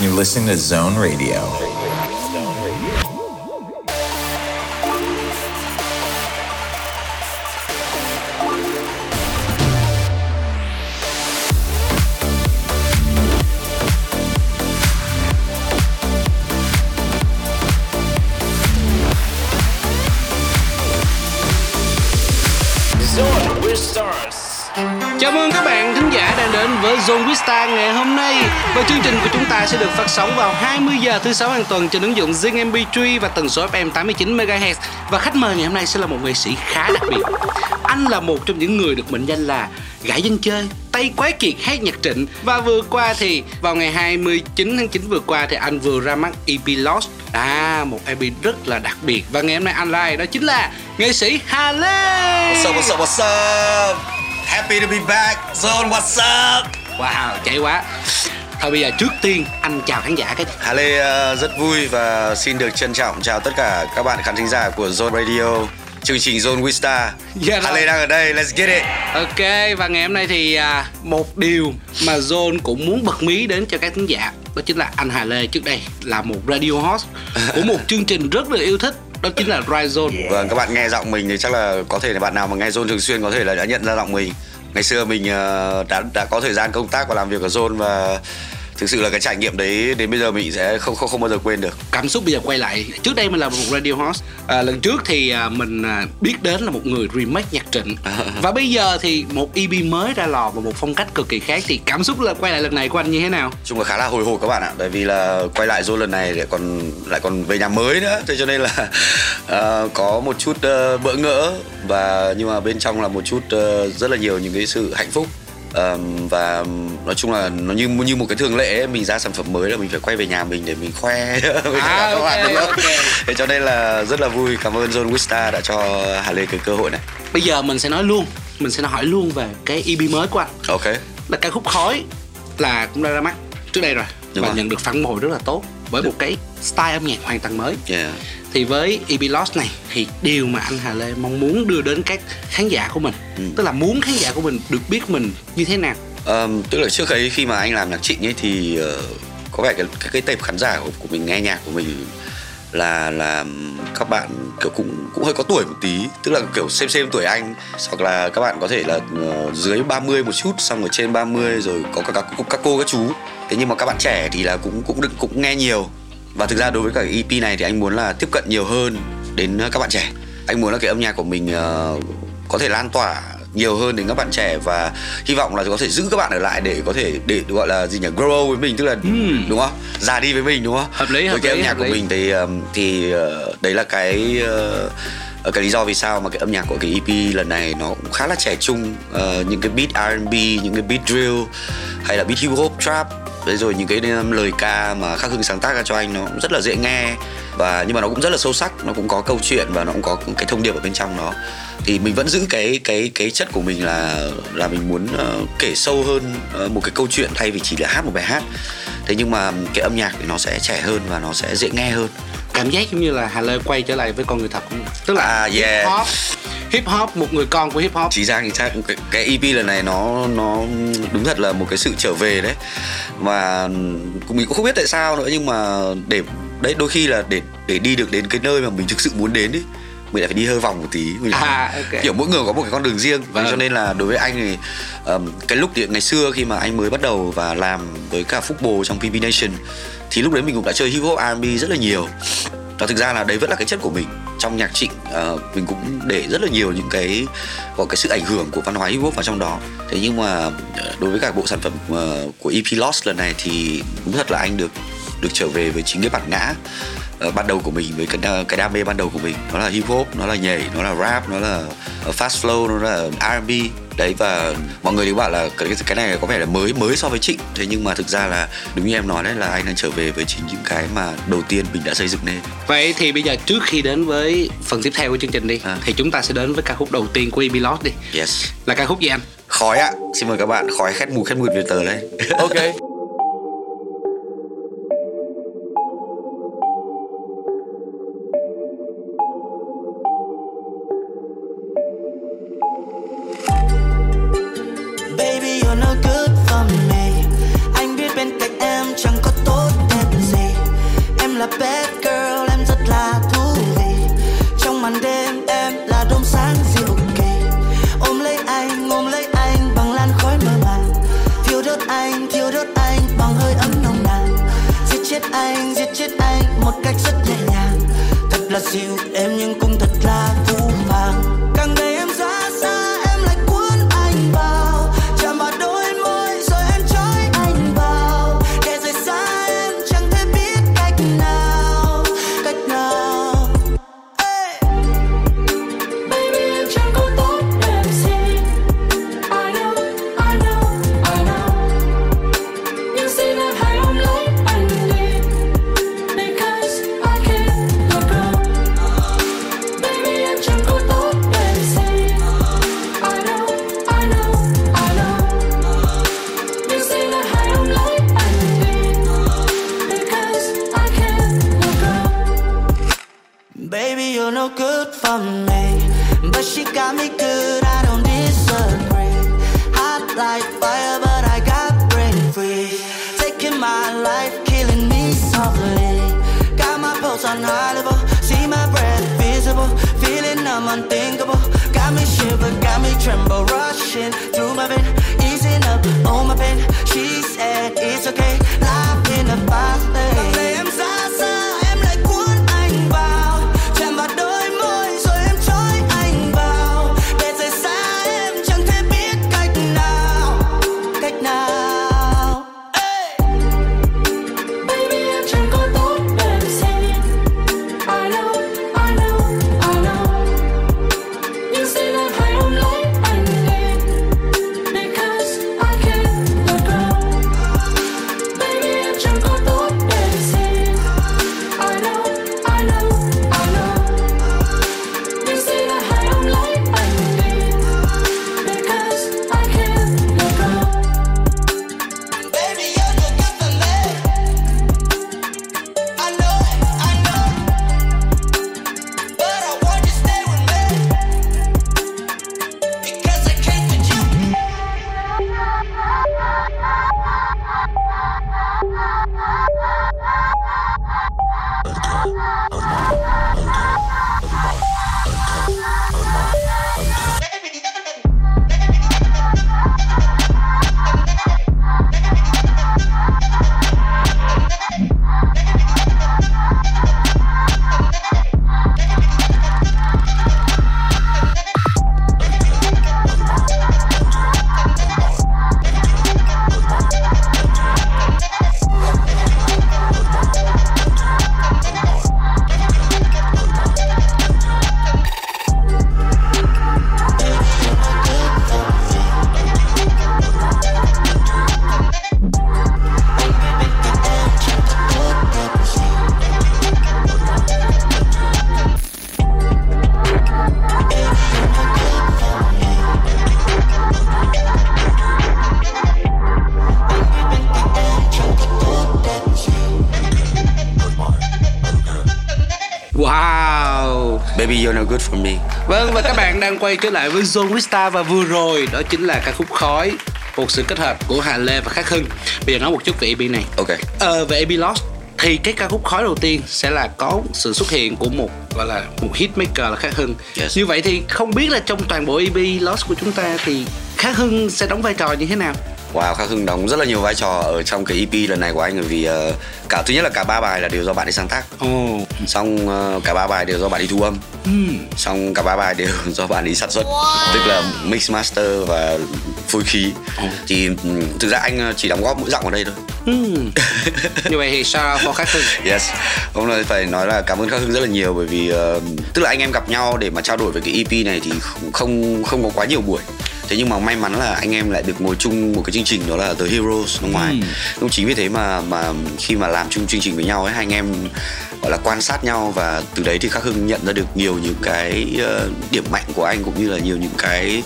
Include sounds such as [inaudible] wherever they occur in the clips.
You're listening to Zone Radio. Chào mừng các bạn thính giả đang đến với Zone Vista ngày hôm nay và chương trình của chúng ta sẽ được phát sóng vào 20 giờ thứ sáu hàng tuần trên ứng dụng Zing MP3 và tần số FM 89 MHz và khách mời ngày hôm nay sẽ là một nghệ sĩ khá đặc biệt. Anh là một trong những người được mệnh danh là gãi dân chơi, tay quái kiệt hát nhạc trịnh và vừa qua thì vào ngày 29 tháng 9 vừa qua thì anh vừa ra mắt EP Lost À, một EP rất là đặc biệt Và ngày hôm nay anh là? Đó chính là nghệ sĩ Hà Lê What's up, what's up, what's up? Happy to be back. Zone, what's up? Wow, chạy quá Thôi bây giờ trước tiên anh chào khán giả cái Hà Lê uh, rất vui và xin được trân trọng chào tất cả các bạn khán thính giả của Zone Radio chương trình Zone Star. Dạ Hà. Lê đang ở đây, let's get it. Ok và ngày hôm nay thì à, một điều mà John cũng muốn bật mí đến cho các khán giả Đó chính là anh Hà Lê trước đây là một radio host của một [laughs] chương trình rất là yêu thích đó chính là Rise yeah. Vâng, các bạn nghe giọng mình thì chắc là có thể là bạn nào mà nghe Zone thường xuyên có thể là đã nhận ra giọng mình. Ngày xưa mình ờ, đã đã có thời gian công tác và làm việc ở Zone và thực sự là cái trải nghiệm đấy đến bây giờ mình sẽ không không không bao giờ quên được. Cảm xúc bây giờ quay lại Trước đây mình là một radio host à, Lần trước thì à, mình à, biết đến là một người remake nhạc trịnh [laughs] Và bây giờ thì một EP mới ra lò Và một phong cách cực kỳ khác Thì cảm xúc là quay lại lần này của anh như thế nào? chung là khá là hồi hộp các bạn ạ bởi vì là quay lại Zone lần này lại còn lại còn về nhà mới nữa thế cho nên là [laughs] ờ, có một chút ờ, bỡ ngỡ và nhưng mà bên trong là một chút ờ, rất là nhiều những cái sự hạnh phúc Ờm, và nói chung là nó như như một cái thường lệ ấy, mình ra sản phẩm mới là mình phải quay về nhà mình để mình khoe [laughs] với À, các ok, bạn đúng không? ok. thế cho nên là rất là vui cảm ơn Zone Wista đã cho Hà Lê cái cơ hội này Bây giờ mình sẽ nói luôn Mình sẽ hỏi luôn về cái EP mới của anh ok Là ca khúc khói Là cũng đã ra mắt trước đây rồi Đúng Và rồi. nhận được phản hồi rất là tốt Với một cái style âm nhạc hoàn toàn mới yeah. Thì với EP Lost này Thì điều mà anh Hà Lê mong muốn đưa đến các khán giả của mình Ừ. Tức là muốn khán giả của mình được biết mình như thế nào? Ờm, tức là trước ấy khi mà anh làm nhạc trịnh ấy thì ờ, có vẻ cái cái, cái tệp khán giả của, của mình nghe nhạc của mình là là các bạn kiểu cũng cũng hơi có tuổi một tí tức là kiểu xem xem tuổi anh hoặc là các bạn có thể là ờ, dưới 30 một chút xong ở trên 30 rồi có các các, các cô các chú. Thế nhưng mà các bạn trẻ thì là cũng cũng được cũng nghe nhiều và thực ra đối với cả EP này thì anh muốn là tiếp cận nhiều hơn đến ờ, các bạn trẻ anh muốn là cái âm nhạc của mình ờ, có thể lan tỏa nhiều hơn đến các bạn trẻ và hy vọng là có thể giữ các bạn ở lại để có thể để gọi là gì nhỉ grow với mình tức là Ừm. đúng không già đi với mình đúng không Hợp lý, với hợp cái lý, âm nhạc của lý. mình thì um, thì ờ, đấy là cái ờ, Ờ, cái lý do vì sao mà cái âm nhạc của cái EP lần này nó cũng khá là trẻ trung uh, những cái beat R&B những cái beat drill hay là beat hip hop trap đấy rồi những cái lời ca mà khắc hưng sáng tác ra cho anh nó cũng rất là dễ nghe và nhưng mà nó cũng rất là sâu sắc nó cũng có câu chuyện và nó cũng có cái thông điệp ở bên trong nó thì mình vẫn giữ cái cái cái chất của mình là là mình muốn ờ, kể sâu hơn ờ, một cái câu chuyện thay vì chỉ là hát một bài hát. Thế nhưng mà cái âm nhạc thì nó sẽ trẻ hơn và nó sẽ dễ nghe hơn. Cảm giác giống như là Hà Lê quay trở lại với con người thật Tức là À, yeah. hip hop Hip hop, một người con của hip hop. Chính xác chính xác. Cái, cái EP lần này nó nó đúng thật là một cái sự trở về đấy. Và mình cũng không biết tại sao nữa nhưng mà để đấy đôi khi là để để đi được đến cái nơi mà mình thực sự muốn đến ấy mình lại phải đi hơi vòng một tí. Mình À, ok. kiểu mỗi người có một cái con đường riêng. Vâng. cho nên là đối với anh thì um, cái lúc thì ngày xưa khi mà anh mới bắt đầu và làm với cả phúc bồ trong PB Nation thì lúc đấy mình cũng đã chơi hip hop R&B rất là nhiều. Và thực ra là đấy vẫn là cái chất của mình. Trong nhạc trịnh ờ, mình cũng để rất là nhiều những cái có cái sự ảnh hưởng của văn hóa hip hop vào trong đó. Thế nhưng mà ờ, đối với cả bộ sản phẩm ờ, của EP Lost lần này thì đúng thật là anh được được trở về với chính cái bản ngã ờ, ban đầu của mình với cái cái đam mê ban đầu của mình. Nó là hip hop nó là nhảy nó là rap nó là ờ, fast flow nó là R&B đấy và mọi người đều bảo là cái cái này có vẻ là mới mới so với trịnh. Thế nhưng mà thực ra là đúng như em nói đấy là anh đang trở về với chính những cái mà đầu tiên mình đã xây dựng nên. Vậy thì bây giờ trước khi đến với phần tiếp theo của chương trình đi À. Thì chúng ta sẽ đến với ca khúc đầu tiên của EP Lost đi. Yes. Là ca khúc gì anh? khói ạ. Xin mời các bạn khói khét mù khét mùi về tờ đây Ok. Cách rất nhẹ nhàng. Thật là dịu em nhưng cũng thật là quay trở lại với Zone Vista và vừa rồi đó chính là ca khúc khói một sự kết hợp của Hà Lê và Khắc Hưng. Bây giờ nói một chút về EP này. Ok. Ờ, về EP Lost thì cái ca khúc khói đầu tiên sẽ là có sự xuất hiện của một gọi là một hitmaker là Khắc Hưng. Yes. như vậy thì không biết là trong toàn bộ EP Lost của chúng ta thì Khắc Hưng sẽ đóng vai trò như thế nào Wow, Khắc Hưng đóng rất là nhiều vai trò ở trong cái EP lần này của anh bởi vì ờ, cả thứ nhất là cả ba bài là đều do bạn ấy sáng tác. ồ Xong ờ, cả ba bài đều do bạn ấy thu âm. Xong cả ba bài đều [laughs] do bạn ấy sản xuất. Tức là mix master và phối khí. Thì ừ, thực ra anh ờ, chỉ đóng góp mỗi giọng ở đây thôi. Như vậy thì shout out for Khắc Hưng Yes. Hôm nay phải nói là cảm ơn Khắc Hưng rất là nhiều bởi vì ờ, tức là anh em gặp nhau để mà trao đổi về cái EP này thì không không, có quá nhiều buổi. Thế nhưng mà may mắn là anh em lại được ngồi chung một cái chương trình đó là The Heroes nước ngoài. Cũng chính vì thế mà mà khi mà làm chung chương trình với nhau ấy hai anh em gọi là quan sát nhau và từ đấy thì Khắc Hưng nhận ra được nhiều những cái ờ, điểm mạnh của anh cũng như là nhiều những cái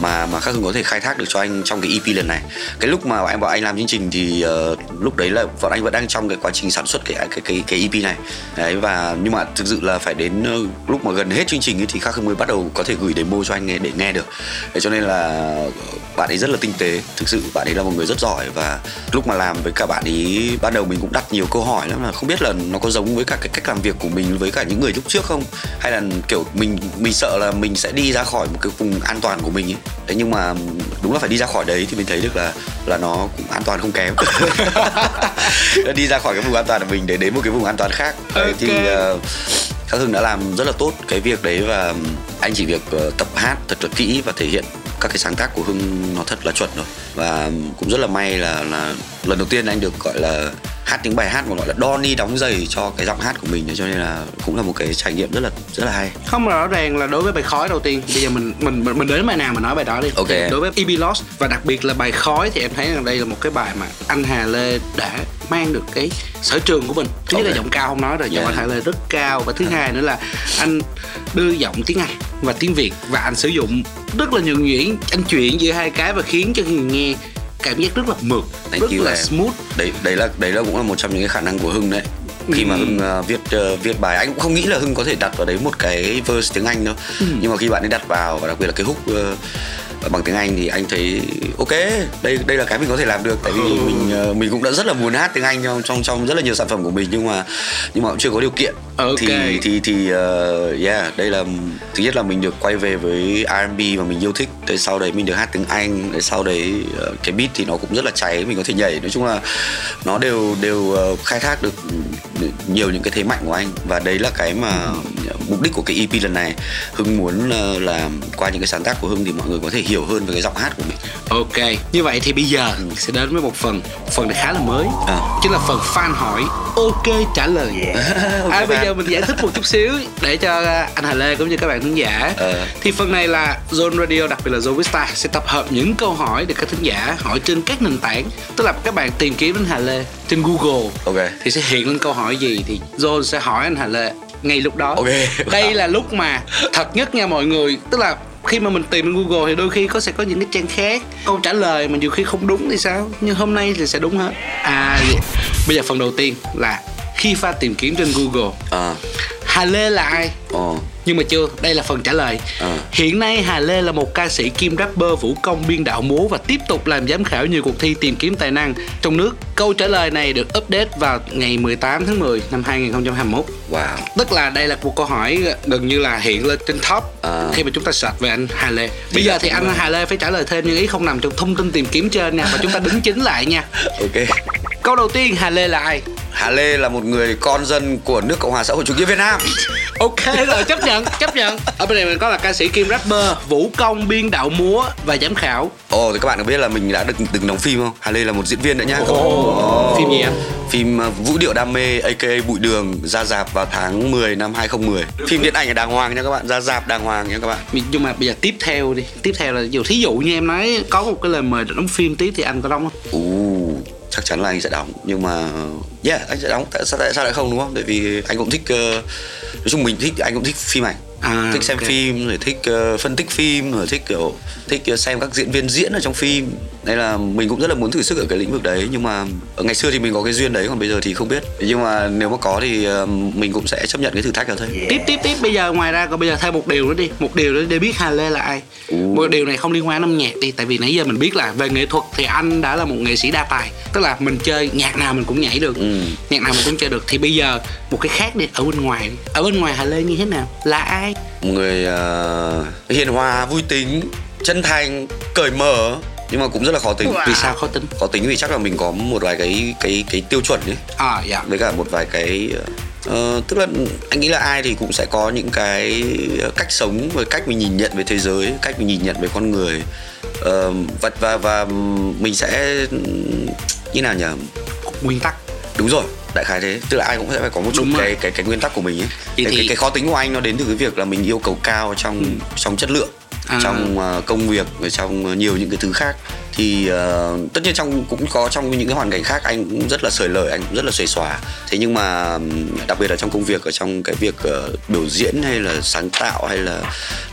mà mà Khắc Hưng có thể khai thác được cho anh trong cái EP lần này. Cái lúc mà anh bảo anh làm chương trình thì uh, lúc đấy là bọn anh vẫn đang trong cái quá trình sản xuất cái cái cái cái EP này. Đấy và nhưng mà thực sự là phải đến ờ, lúc mà gần hết chương trình ấy thì Khắc Hưng mới bắt đầu có thể gửi demo cho anh nghe để nghe được. Thế cho nên là bạn ấy rất là tinh tế, thực sự bạn ấy là một người rất giỏi và lúc mà làm với cả bạn ấy ban đầu mình cũng đặt nhiều câu hỏi lắm là không biết là nó có giống với các cái cách làm việc của mình với cả những người lúc trước không? Hay là kiểu mình mình sợ là mình sẽ đi ra khỏi một cái vùng an toàn của mình ấy? Thế nhưng mà đúng là phải đi ra khỏi đấy thì mình thấy được là là nó cũng an toàn không kém. [laughs] Đi ra khỏi cái vùng an toàn của mình để đến một cái vùng an toàn khác. Đấy, thì Ok. uh, các hưng đã làm rất là tốt cái việc đấy và anh chỉ việc ờ, tập hát thật là kỹ và thể hiện các cái sáng tác của hưng nó thật là chuẩn rồi. Và cũng rất là may là là lần đầu tiên anh được gọi là hát những bài hát mà gọi là Donny đóng giày cho cái giọng hát của mình cho nên là cũng là một cái trải nghiệm rất là rất là hay. Không rõ ràng là đối với bài khói đầu tiên bây giờ mình mình mình, mình đến bài nào mà nói bài đó đi. Ok. Đối với EP Lost và đặc biệt là bài khói thì em thấy rằng đây là một cái bài mà anh Hà Lê đã mang được cái sở trường của mình. Thứ nhất là giọng cao không nói rồi giọng Yeah. anh Hà Lê rất cao. Và thứ hai nữa là anh đưa giọng tiếng Anh và tiếng Việt và anh sử dụng rất là nhuần nhuyễn anh chuyển giữa hai cái và khiến cho người nghe cảm giác rất là mượt Thank rất là em. smooth. Đấy đấy là đấy là cũng là một trong những cái khả năng của hưng đấy. Khi mà hưng ờ, viết ờ, viết bài anh cũng không nghĩ là hưng có thể đặt vào đấy một cái verse tiếng anh đâu. Nhưng mà khi bạn ấy đặt vào và đặc biệt là cái hook ờ, bằng tiếng anh thì anh thấy ok đây đây là cái mình có thể làm được. Tại vì mình ờ, mình cũng đã rất là muốn hát tiếng anh trong trong trong rất là nhiều sản phẩm của mình nhưng mà nhưng mà cũng chưa có điều kiện. Ok. thì thì thì ờ, yeah đây là thứ nhất là mình được quay về với R&B mà mình yêu thích. Tới sau đấy mình được hát tiếng Anh tới sau đấy ờ, cái beat thì nó cũng rất là cháy mình có thể nhảy. Nói chung là nó đều đều khai thác được nhiều những cái thế mạnh của anh. Và đấy là cái mà mục đích của cái EP lần này. Hưng muốn ờ, là qua những cái sáng tác của Hưng thì mọi người có thể hiểu hơn về cái giọng hát của mình. Ok, như vậy thì bây giờ sẽ đến với một phần Phần này khá là mới. À. Chính là phần fan hỏi Ok trả lời. [laughs] À, Bây giờ mình giải thích một chút xíu Để cho anh Hà Lê cũng như các bạn khán giả. Ờ. Thì phần này là Zone Radio đặc biệt là Zone Vista Sẽ tập hợp những câu hỏi để các khán giả hỏi trên các nền tảng. Tức là các bạn tìm kiếm đến Hà Lê trên Google Ok. Thì sẽ hiện lên câu hỏi gì Thì Zone sẽ hỏi anh Hà Lê ngay lúc đó. Ok. Đây là lúc mà thật nhất nha mọi người. Tức là khi mà mình tìm trên Google thì đôi khi có sẽ có những cái trang khác. Câu trả lời mà nhiều khi không đúng thì sao? Nhưng hôm nay thì sẽ đúng hết. À bây giờ phần đầu tiên là khi pha tìm kiếm trên Google. À. Hà Lê là ai? Ờ nhưng mà chưa đây là phần trả lời. À. hiện nay Hà Lê là một ca sĩ kim rapper vũ công biên đạo múa và tiếp tục làm giám khảo nhiều cuộc thi tìm kiếm tài năng trong nước. Câu trả lời này được update vào ngày 18 tháng 10 năm 2021 wow. Tức là đây là một câu hỏi gần như là hiện lên trên top À. khi mà chúng ta search về anh Hà Lê. Bây giờ thì anh Hà Lê phải trả lời thêm những ý không nằm trong thông tin tìm kiếm trên nha và chúng ta đính chính lại nha. [laughs] Ok. Câu đầu tiên Hà Lê là ai? Hà Lê là một người con dân của nước Cộng hòa xã hội chủ nghĩa Việt Nam. [laughs] Ok rồi chấp nhận chấp nhận ở bên này mình có là ca sĩ kim rapper vũ công biên đạo múa và giám khảo Ồ thì các bạn có biết là mình đã được từng đóng phim không? Hà Lê là một diễn viên nữa nhá. Ồ. Phim gì anh? Phim uh, Vũ điệu đam mê aka Bụi đường ra rạp vào tháng 10 năm 2010. Phim điện ảnh ở đàng hoàng nha các bạn, ra rạp đàng hoàng nha các bạn. nhưng mà bây giờ tiếp theo đi tiếp theo là dù thí dụ như em nói có một cái lời mời đóng phim tiếp thì anh có đóng không Ú, chắc chắn là anh sẽ đóng nhưng mà yeah anh sẽ đóng tại sao tại sao lại không đúng không? Tại vì anh cũng thích uh, nói chung mình thích anh cũng thích phim ảnh. À, thích xem ok. phim rồi thích uh, phân tích phim rồi thích kiểu thích uh, xem các diễn viên diễn ở trong phim nên là mình cũng rất là muốn thử sức ở cái lĩnh vực đấy nhưng mà ở ngày xưa thì mình có cái duyên đấy còn bây giờ thì không biết. Nhưng mà nếu mà có thì uh, mình cũng sẽ chấp nhận cái thử thách đó thôi. Tiếp tiếp tiếp bây giờ ngoài ra còn bây giờ thêm một điều nữa đi. Một điều nữa để biết Hà Lê là ai. Một điều này không liên quan đến âm nhạc đi tại vì nãy giờ mình biết là về nghệ thuật thì anh đã là một nghệ sĩ đa tài. Tức là mình chơi nhạc nào mình cũng nhảy được. Ừ. nhạc nào mình cũng chơi được. Thì bây giờ một cái khác đi ở bên ngoài đi. ở bên ngoài Hà Lê như thế nào? Là ai? Một người uh, hiền hòa vui tính chân thành cởi mở nhưng mà cũng rất là khó tính. Vì sao khó tính? Khó tính vì chắc là mình có một vài cái cái cái tiêu chuẩn ấy. À dạ. Với cả một vài cái ờ, tức là anh nghĩ là ai thì cũng sẽ có những cái cách sống và cách mình nhìn nhận về thế giới cách mình nhìn nhận về con người. Ờ, và và và mình sẽ như nào nhỉ? Nguyên tắc. Đúng rồi đại khái thế. Tức là ai cũng sẽ phải có một chút Đúng rồi. cái cái cái nguyên tắc của mình ấy. Cái, thì- cái cái khó tính của anh nó đến từ cái việc là mình yêu cầu cao trong trong chất lượng À. trong ờ, công việc và trong nhiều những cái thứ khác. Thì ờ, tất nhiên trong cũng có trong những cái hoàn cảnh khác anh cũng rất là sởi lời anh cũng rất là xuề xòa. Thế nhưng mà đặc biệt là trong công việc ở trong cái việc ờ, biểu diễn hay là sáng tạo hay là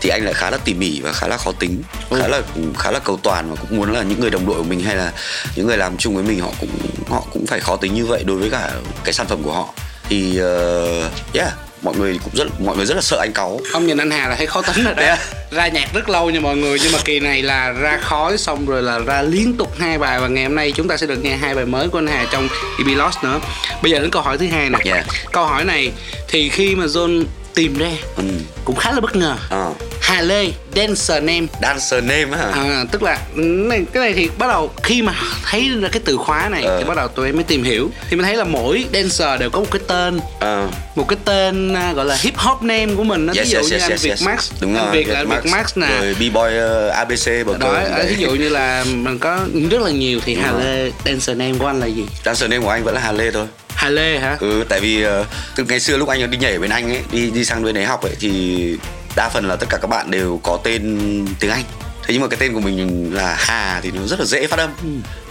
thì anh lại khá là tỉ mỉ và khá là khó tính khá là khá là cầu toàn và cũng muốn là những người đồng đội của mình hay là những người làm chung với mình họ cũng họ cũng phải khó tính như vậy đối với cả cái sản phẩm của họ. Thì uh, yeah mọi người cũng rất mọi người rất là sợ anh cáu Không nhìn anh Hà là thấy khó tính rồi đó à? Ra nhạc rất lâu nha mọi người Nhưng mà kỳ này là ra khói xong rồi là ra liên tục hai bài Và ngày hôm nay chúng ta sẽ được nghe hai bài mới của anh Hà trong EP Lost nữa Bây giờ đến câu hỏi thứ hai nè Yeah. Câu hỏi này thì khi mà John tìm ra ừ. cũng khá là bất ngờ Ờ. Hà Lê Dancer Name. Dancer name á hả? À, tức là này, cái này thì bắt đầu khi mà thấy ra cái từ khóa này Ờ. thì bắt đầu tụi em mới tìm hiểu. Thì mình thấy là mỗi dancer đều có một cái tên. Ờ. một cái tên à, gọi là hip hop name của mình đó. yes, ví dụ yes, như yes, anh yes, Việt yes. Max đúng anh rồi Việt là Việt Max nè. Rồi b-boy uh, abc bờ đó ờ, ví dụ như là mình có rất là nhiều thì Hà rồi. Lê dancer name của anh là gì? Dancer name của anh vẫn là hà lê thôi. Hà Lê hả? Ừ tại vì uh, từ ngày xưa lúc anh đi nhảy bên anh ấy đi đi sang bên đấy học ấy thì đa phần là tất cả các bạn đều có tên tiếng anh. Thế nhưng mà cái tên của mình là hà thì nó rất là dễ phát âm.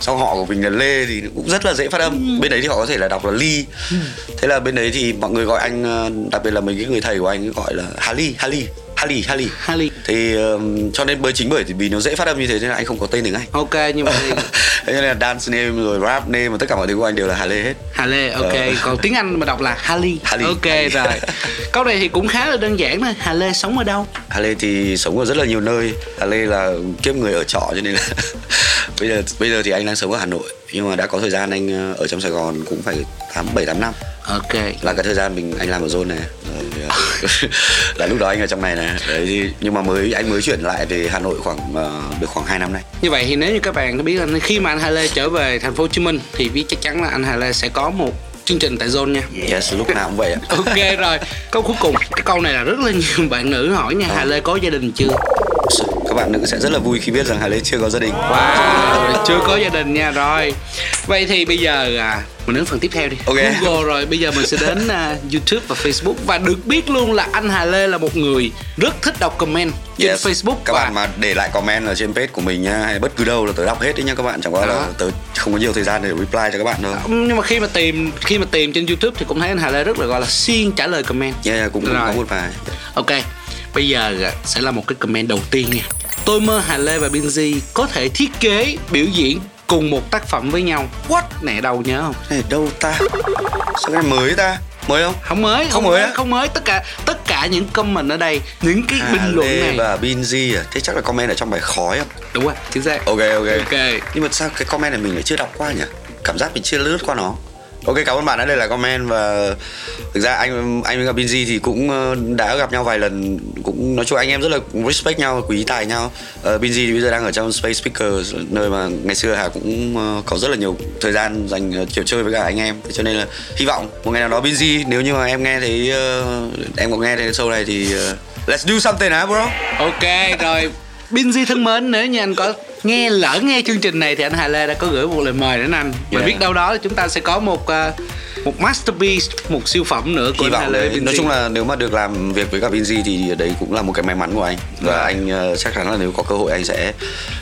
Sau họ của mình là lê thì cũng rất là dễ phát âm. Bên đấy thì họ có thể là đọc là ly. Thế là bên đấy thì mọi người gọi anh ờ, đặc biệt là mấy cái người thầy của anh gọi là hali hali hali. Hali. Thì um, cho nên bởi chính bởi vì nó dễ phát âm như thế nên là anh không có tên tiếng anh. Ok nhưng mà thì [laughs] thế nên là dance name rồi rap name và tất cả mọi thứ của anh đều là hà lê hết. Hà Lê ok. Ờ. [laughs] còn tiếng Anh mà đọc là Hali. Hali. ok Hali. rồi. [laughs] Câu này thì cũng khá là đơn giản thôi. Hà Lê sống ở đâu? Hà Lê thì sống ở rất là nhiều nơi. Hà Lê là kiếp người ở trọ cho nên là bây giờ bây giờ thì anh đang sống ở Hà Nội. Nhưng mà đã có thời gian anh ờ, ở trong Sài Gòn cũng phải tám bảy tám năm ok. Là cái thời gian mình anh làm ở zone này. Rồi, ờ, [laughs] là lúc đó anh ở trong này này. Đấy nhưng mà mới anh mới chuyển lại về Hà Nội khoảng ờ, được khoảng 2 năm nay. Như vậy thì nếu như các bạn biết là khi mà anh Hà Lê trở về thành phố Hồ Chí Minh thì biết chắc chắn là anh Hà Lê sẽ có một chương trình tại Zone nha. yes lúc nào cũng vậy ạ. [laughs] Ok rồi, câu cuối cùng, cái câu này là rất là nhiều bạn nữ hỏi nha, Hà Lê có gia đình chưa? Các bạn nữ sẽ rất là vui khi biết rằng Hà Lê chưa có gia đình Wow, chưa có gia đình nha rồi. Vậy thì bây giờ à, mình đến phần tiếp theo đi. Ok. Google rồi, bây giờ mình sẽ đến à, YouTube và Facebook và được biết luôn là anh Hà Lê là một người rất thích đọc comment trên Yes. Facebook các và bạn mà để lại comment ở trên page của mình nhá hay bất cứ đâu là tớ đọc hết đấy nhá các bạn chẳng qua là tớ không có nhiều thời gian để reply cho các bạn thôi nhưng mà khi mà tìm khi mà tìm trên YouTube thì cũng thấy anh Hà Lê rất là gọi là siêng trả lời comment. yeah, yeah, cũng, cũng có một vài Ok, bây giờ à, sẽ là một cái comment đầu tiên nha. Tôi mơ Hà Lê và Binz có thể thiết kế, biểu diễn cùng một tác phẩm với nhau. What? Nè đâu nhớ không? này đâu ta sao cái mới ta mới không Không mới, Không mới á? không mới. Tất cả tất cả những comment ở đây, những cái Hà bình luận Lê này. và Binz à thế chắc là comment ở trong bài khói không Đúng rồi, chính xác. ok ok Ok. nhưng mà sao cái comment này mình lại chưa đọc qua nhỉ cảm giác mình chưa lướt qua nó ok cảm ơn bạn đã để lại comment và thực ra anh anh với Binzy thì cũng ờ, đã gặp nhau vài lần cũng nói chung anh em rất là respect nhau quý tài nhau. Uh, Binzy thì bây giờ đang ở trong Space Speaker nơi mà ngày xưa Hà cũng ờ, có rất là nhiều thời gian dành kiểu chơi với cả anh em. Thế cho nên là hy vọng một ngày nào đó Binzy nếu như mà em nghe thấy uh, em có nghe thấy show này thì uh, let's do something hả bro. Ok, rồi. Binz thân mến, nếu như anh có nghe lỡ nghe chương trình này thì anh Hà Lê đã có gửi một lời mời đến anh. Và Yeah. biết đâu đó chúng ta sẽ có một à, một masterpiece, một siêu phẩm nữa của hy anh Hà vọng Lê nói chung là nếu mà được làm việc với cả Binz thì đấy cũng là một cái may mắn của anh và Rồi. anh ờ, chắc chắn là nếu có cơ hội anh sẽ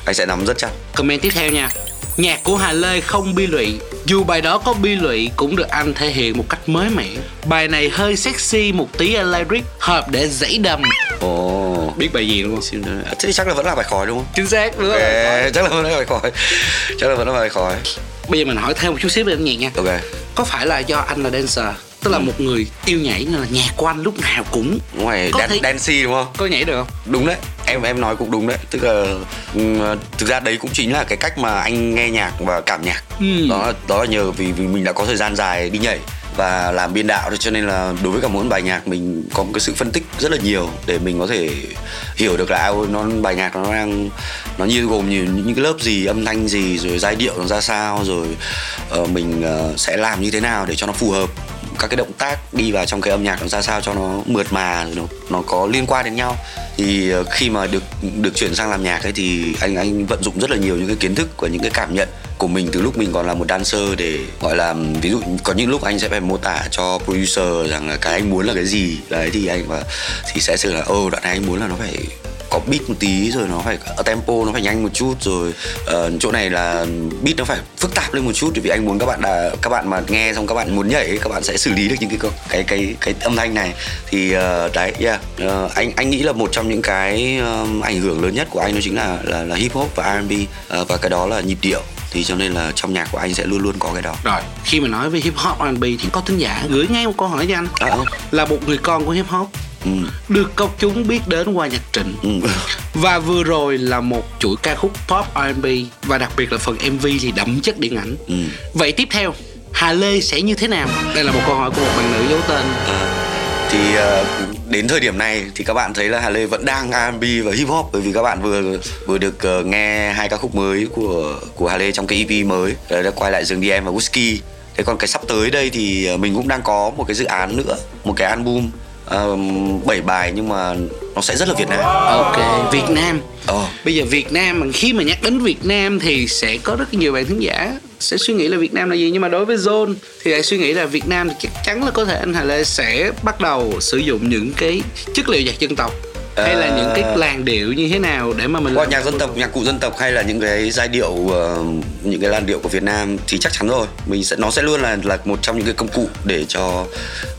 anh sẽ nắm rất chắc Comment tiếp theo nha Nhạc của Hà Lê không bi lụy. Dù bài đó có bi lụy cũng được anh thể hiện một cách mới mẻ. Bài này hơi sexy một tí ở lyric Hợp để dãy đầm. Ồ Biết bài gì đúng không? thế chắc là vẫn là bài khói đúng không? Chính xác đúng ok rồi chắc là vẫn là bài khói chắc là vẫn là bài khói Bây giờ mình hỏi thêm một chút xíu về âm nhạc nha. Ok. Có phải là do anh là dancer Tức là một người yêu nhảy nên là nhạc của anh lúc nào cũng ngoài Có Dan, thể- dancy đúng không? có nhảy được không? đúng đấy. Em em nói cũng đúng đấy. Tức là ừm, thực ra đấy cũng chính là cái cách mà anh nghe nhạc và cảm nhạc. Ừ. đó đó là nhờ vì vì mình đã có thời gian dài đi nhảy và làm biên đạo cho nên là đối với cả mỗi bài nhạc mình có một cái sự phân tích rất là nhiều để mình có thể hiểu được là à, nó bài nhạc nó đang nó như gồm nhiều những cái lớp gì âm thanh gì rồi giai điệu nó ra sao rồi ờ, mình ờ, sẽ làm như thế nào để cho nó phù hợp các cái động tác đi vào trong cái âm nhạc nó ra sao cho nó mượt mà nó, nó có liên quan đến nhau. Thì ờ, khi mà được được chuyển sang làm nhạc ấy thì anh anh vận dụng rất là nhiều những cái kiến thức và những cái cảm nhận của mình từ lúc mình còn là một dancer để gọi là ví dụ có những lúc anh sẽ phải mô tả cho producer rằng là cái anh muốn là cái gì. Đấy thì anh và thì sẽ xử là ô đoạn này anh muốn là nó phải có beat một tí rồi nó phải ở tempo nó phải nhanh một chút rồi ờ, chỗ này là beat nó phải phức tạp lên một chút vì anh muốn các bạn là các bạn mà nghe xong các bạn muốn nhảy các bạn sẽ xử lý được những cái cái cái cái âm thanh này thì ờ, đấy yeah Ờ, anh anh nghĩ là một trong những cái ờm, ảnh hưởng lớn nhất của anh đó chính là là, là hip hop và R&B Ờ, và cái đó là nhịp điệu thì cho nên là trong nhạc của anh sẽ luôn luôn có cái đó Rồi, khi mà nói về hip hop R&B thì có thính giả gửi ngay một câu hỏi cho anh. à, không? Là một người con của hip hop Ừ. được công chúng biết đến qua nhạc trịnh Ừ. và vừa rồi là một chuỗi ca khúc pop R&B và đặc biệt là phần MV thì đậm chất điện ảnh. Ừ. Vậy tiếp theo Hà Lê sẽ như thế nào? Đây là một câu hỏi của một bạn nữ giấu tên. thì ờ, đến thời điểm này thì các bạn thấy là Hà Lê vẫn đang R&B và hip hop bởi vì các bạn vừa vừa được ờ, nghe hai ca khúc mới của của Hà Lê trong cái EP mới Đấy, đã quay lại rừng DM và Whisky thế còn cái sắp tới đây thì ờ, mình cũng đang có một cái dự án nữa một cái album bảy bài nhưng mà nó sẽ rất là Việt Nam Ok, Việt Nam. Ờ. Bây giờ Việt Nam mà khi mà nhắc đến Việt Nam thì sẽ có rất nhiều bạn thính giả sẽ suy nghĩ là Việt Nam là gì nhưng mà đối với Zone thì lại suy nghĩ là Việt Nam thì chắc chắn là có thể anh Hà Lê sẽ bắt đầu sử dụng những cái chất liệu nhạc dân tộc hay là Ờ. những cái làn điệu như thế nào để mà mình qua nhạc dân tộc nhạc cụ dân tộc hay là những cái giai điệu ờ, những cái làn điệu của Việt Nam thì chắc chắn rồi. Mình sẽ nó sẽ luôn là là một trong những cái công cụ để cho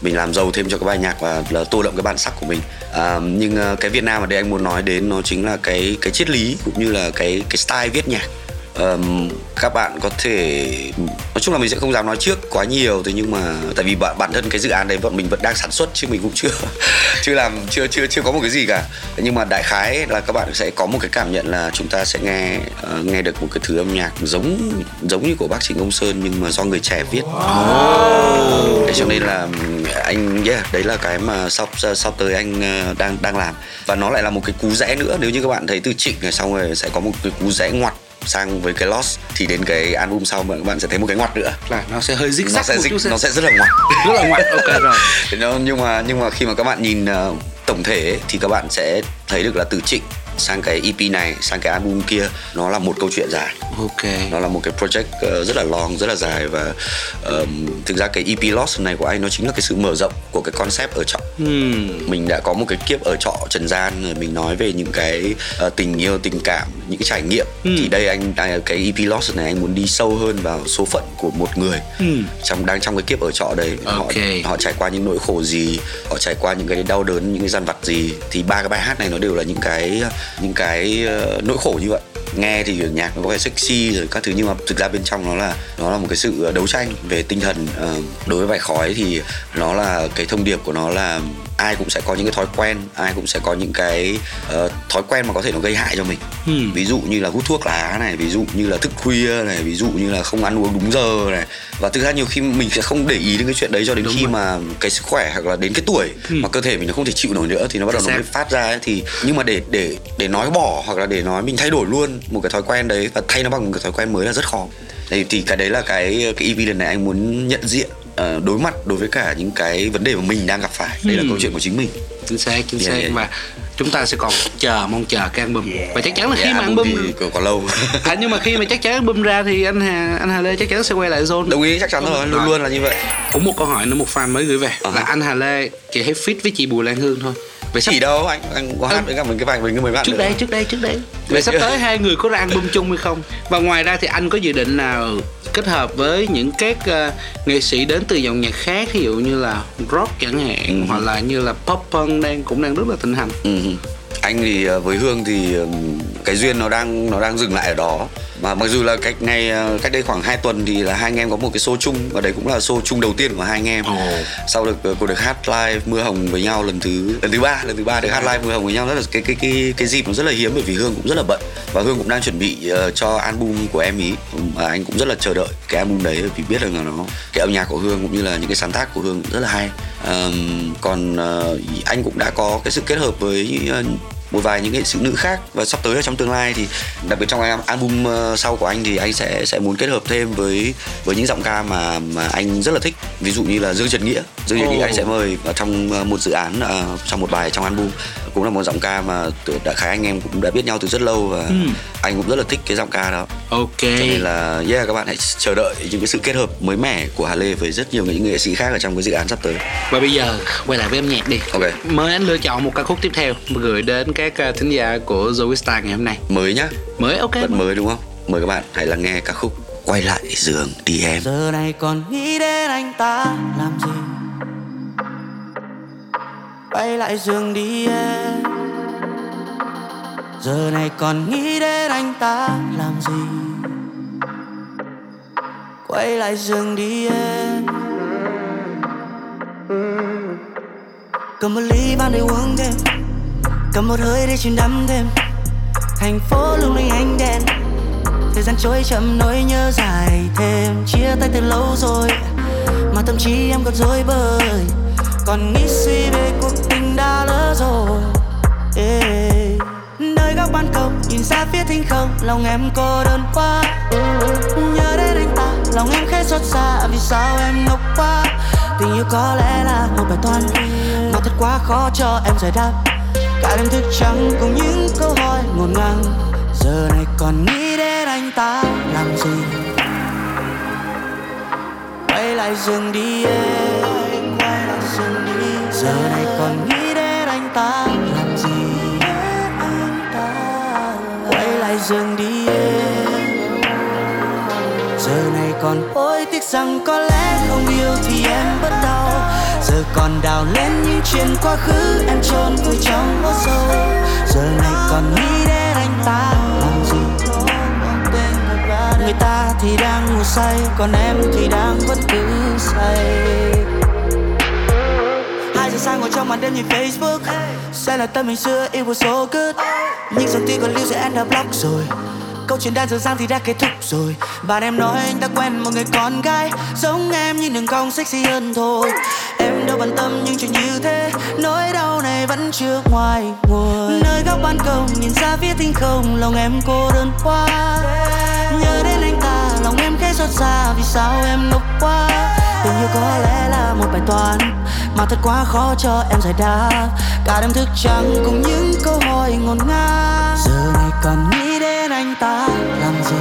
mình làm giàu thêm cho cái bài nhạc và là tô đậm cái bản sắc của mình. À, nhưng ờ, cái Việt Nam ở đây anh muốn nói đến nó chính là cái cái triết lý cũng như là cái cái style viết nhạc Ờm, các bạn có thể nói chung là mình sẽ không dám nói trước quá nhiều thế nhưng mà tại vì bản bản thân cái dự án đấy bọn mình vẫn đang sản xuất chứ mình cũng chưa [laughs] chưa làm chưa chưa chưa có một cái gì cả. Nhưng mà đại khái là các bạn sẽ có một cái cảm nhận là chúng ta sẽ nghe ờ, nghe được một cái thứ âm nhạc giống giống như của bác Trịnh Công Sơn nhưng mà do người trẻ viết. Thế cho nên là anh yeah, đấy là cái mà sắp sắp tới anh ờ, đang đang làm. Và nó lại là một cái cú rẽ nữa. Nếu như các bạn thấy từ Trịnh rồi xong rồi sẽ có một cái cú rẽ ngoặt sang với cái Lost thì đến cái album sau mà các bạn sẽ thấy một cái ngoặt nữa. Là nó sẽ hơi zig nó sẽ xíu. nó sẽ rất là ngoặt. [laughs] Rất là ngoặt ok rồi. [laughs] Nhưng mà nhưng mà khi mà các bạn nhìn ờ, tổng thể ấy, thì các bạn sẽ thấy được là từ Trịnh sang cái EP này sang cái album kia nó là một câu chuyện dài ok nó là một cái project ờ, rất là long rất là dài và ờm, thực ra cái EP Lost này của anh nó chính là cái sự mở rộng của cái concept ở trọ hmm. mình đã có một cái kiếp ở trọ trần gian rồi mình nói về những cái ờ, tình yêu tình cảm những cái trải nghiệm Ừ. thì đây anh à, cái EP Lost này anh muốn đi sâu hơn vào số phận của một người Ừ. trong đang trong cái kiếp ở trọ đây họ Ok. họ trải qua những nỗi khổ gì họ trải qua những cái đau đớn những cái gian vặt gì thì ba cái bài hát này nó đều là những cái những cái ờ, nỗi khổ như vậy. Nghe thì nhạc nó có vẻ sexy rồi các thứ, nhưng mà thực ra bên trong nó là nó là một cái sự đấu tranh về tinh thần ờ, đối với bài khói thì nó là cái thông điệp của nó là ai cũng sẽ có những cái thói quen ai cũng sẽ có những cái ờ, thói quen mà có thể nó gây hại cho mình Hmm. ví dụ như là hút thuốc lá này ví dụ như là thức khuya này ví dụ như là không ăn uống đúng giờ này và thực ra nhiều khi mình sẽ không để ý đến cái chuyện đấy cho đến Đúng khi rồi. mà cái sức khỏe hoặc là đến cái tuổi mà cơ thể mình nó không thể chịu nổi nữa thì nó bắt đầu nó mới phát ra ấy. thì nhưng mà để để để nói bỏ hoặc là để nói mình thay đổi luôn một cái thói quen đấy và thay nó bằng một cái thói quen mới là rất khó thì, thì cái đấy là cái cái EP lần này anh muốn nhận diện đối mặt đối với cả những cái vấn đề mà mình đang gặp phải. Đây là Hmm. câu chuyện của chính mình. Chính xác chính Yeah, xác. yeah. và chúng ta sẽ còn chờ mong chờ cái album. Và chắc chắn là khi Yeah, mà album thì còn- còn lâu. [laughs] À, nhưng mà khi mà chắc chắn album ra thì anh Hà anh Hà Lê chắc chắn sẽ quay lại zone. Đồng ý chắc chắn rồi luôn luôn là như vậy. Cũng một câu hỏi nữa một fan mới gửi về. Ờ. là anh Hà Lê chỉ hay fit với chị Bùi Lan Hương thôi vậy sắp chỉ đâu anh anh có hát với cả mình cái vài mình cái mấy bạn trước nữa. đây trước đây trước đây vậy sắp tới hai người có ra album chung hay không và ngoài ra thì anh có dự định nào kết hợp với những các ờ, nghệ sĩ đến từ dòng nhạc khác ví dụ như là rock chẳng hạn Ừ. hoặc là như là pop punk đang cũng đang rất là thịnh hành Ừ. anh thì ờ, với hương thì ừm, cái duyên nó đang nó đang dừng lại ở đó. Mà mặc dù là cách ngày ờ, cách đây khoảng 2 tuần thì là hai anh em có một cái show chung và đấy cũng là show chung đầu tiên của hai anh em. Ồ. sau được ờ, cô được hát live mưa hồng với nhau lần thứ lần thứ ba lần thứ ba được hát live mưa hồng với nhau. Rất là cái cái cái cái dịp nó rất là hiếm bởi vì hương cũng rất là bận. Và hương cũng đang chuẩn bị ờ, cho album của em ý. Mà anh cũng rất là chờ đợi cái album đấy vì biết rằng là nó cái âm nhạc của hương cũng như là những cái sáng tác của hương rất là hay. Ờm, còn ờ, anh cũng đã có cái sự kết hợp với ờ, một vài những nghệ sĩ nữ khác. Và sắp tới ở trong tương lai thì đặc biệt trong album ờ, sau của anh thì anh sẽ sẽ muốn kết hợp thêm với với những giọng ca mà mà anh rất là thích. Ví dụ như là Dương Trần Nghĩa. Trần Ồ. Nghĩa anh sẽ mời vào trong ờ, một dự án ờ, trong một bài trong album. Cũng là một giọng ca mà đại khái anh em cũng đã biết nhau từ rất lâu và anh cũng rất là thích cái giọng ca đó. Ok. Cho nên là yeah các bạn hãy chờ đợi những cái sự kết hợp mới mẻ của Hà Lê với rất nhiều những nghệ sĩ khác ở trong cái dự án sắp tới. Và bây giờ quay lại với âm nhạc đi. Ok. Mời anh lựa chọn một ca khúc tiếp theo mà gửi đến các ờ, thính giả của Zoe Star ngày hôm nay. Mới nhá. Mới ok. Vẫn mới đúng không? Mời các bạn hãy lắng nghe ca khúc quay lại giường đi em. Giờ này còn nghĩ đến anh ta làm gì bay lại giường đi em. Giờ này còn nghĩ đến anh ta làm gì? Quay lại giường đi em. Cầm một ly ban để uống thêm. Cầm một hơi để chìm đắm thêm. Thành phố lung linh ánh đèn. Thời gian trôi chậm nỗi nhớ dài thêm. Chia tay từ lâu rồi, mà tâm trí em còn dối bời còn nghĩ suy về cuộc tình đã lỡ rồi. Yeah. nơi góc ban công, nhìn ra phía thinh không, lòng em cô đơn quá. Nhớ đến anh ta, lòng em khẽ xót xa, vì sao em ngốc quá? Tình yêu có lẽ là một bài toán, mà thật quá khó cho em giải đáp. Cả đêm thức trắng cùng những câu hỏi ngổn ngang. Giờ này còn nghĩ đến anh ta, làm gì? Quay lại giường đi em quay đi giờ này còn nghĩ đến anh ta, làm gì quay lại giường đi em. Giờ này còn hối tiếc rằng có lẽ không yêu thì em bất đau. Giờ còn đào lên những chuyện quá khứ, em chôn vùi trong hố sâu giờ này còn nghĩ đến anh ta, làm gì? Người ta thì đang ngủ say, còn em thì đang vẫn cứ say giờ sáng ngồi trong màn đêm nhìn Facebook. Xem lại tâm hình xưa it was so good. Nhưng dòng tin còn lưu sẽ end up block rồi. Câu chuyện đang dở dang thì đã kết thúc rồi. Bạn em nói anh đã quen một người con gái. Giống em nhưng đừng cong sexy hơn thôi. Em đâu bận tâm những chuyện như thế. Nỗi đau này vẫn chưa ngoài nguồn. Nơi góc ban công nhìn ra phía tinh không, Lòng em cô đơn quá. Nhớ đến anh ta, lòng em khẽ xót xa Vì sao em ngốc quá. Tình yêu có lẽ là một bài toán. Mà thật quá khó cho em giải đáp. Cả đêm thức trắng cùng những câu hỏi ngổn ngang Giờ này còn nghĩ đến anh ta, làm gì?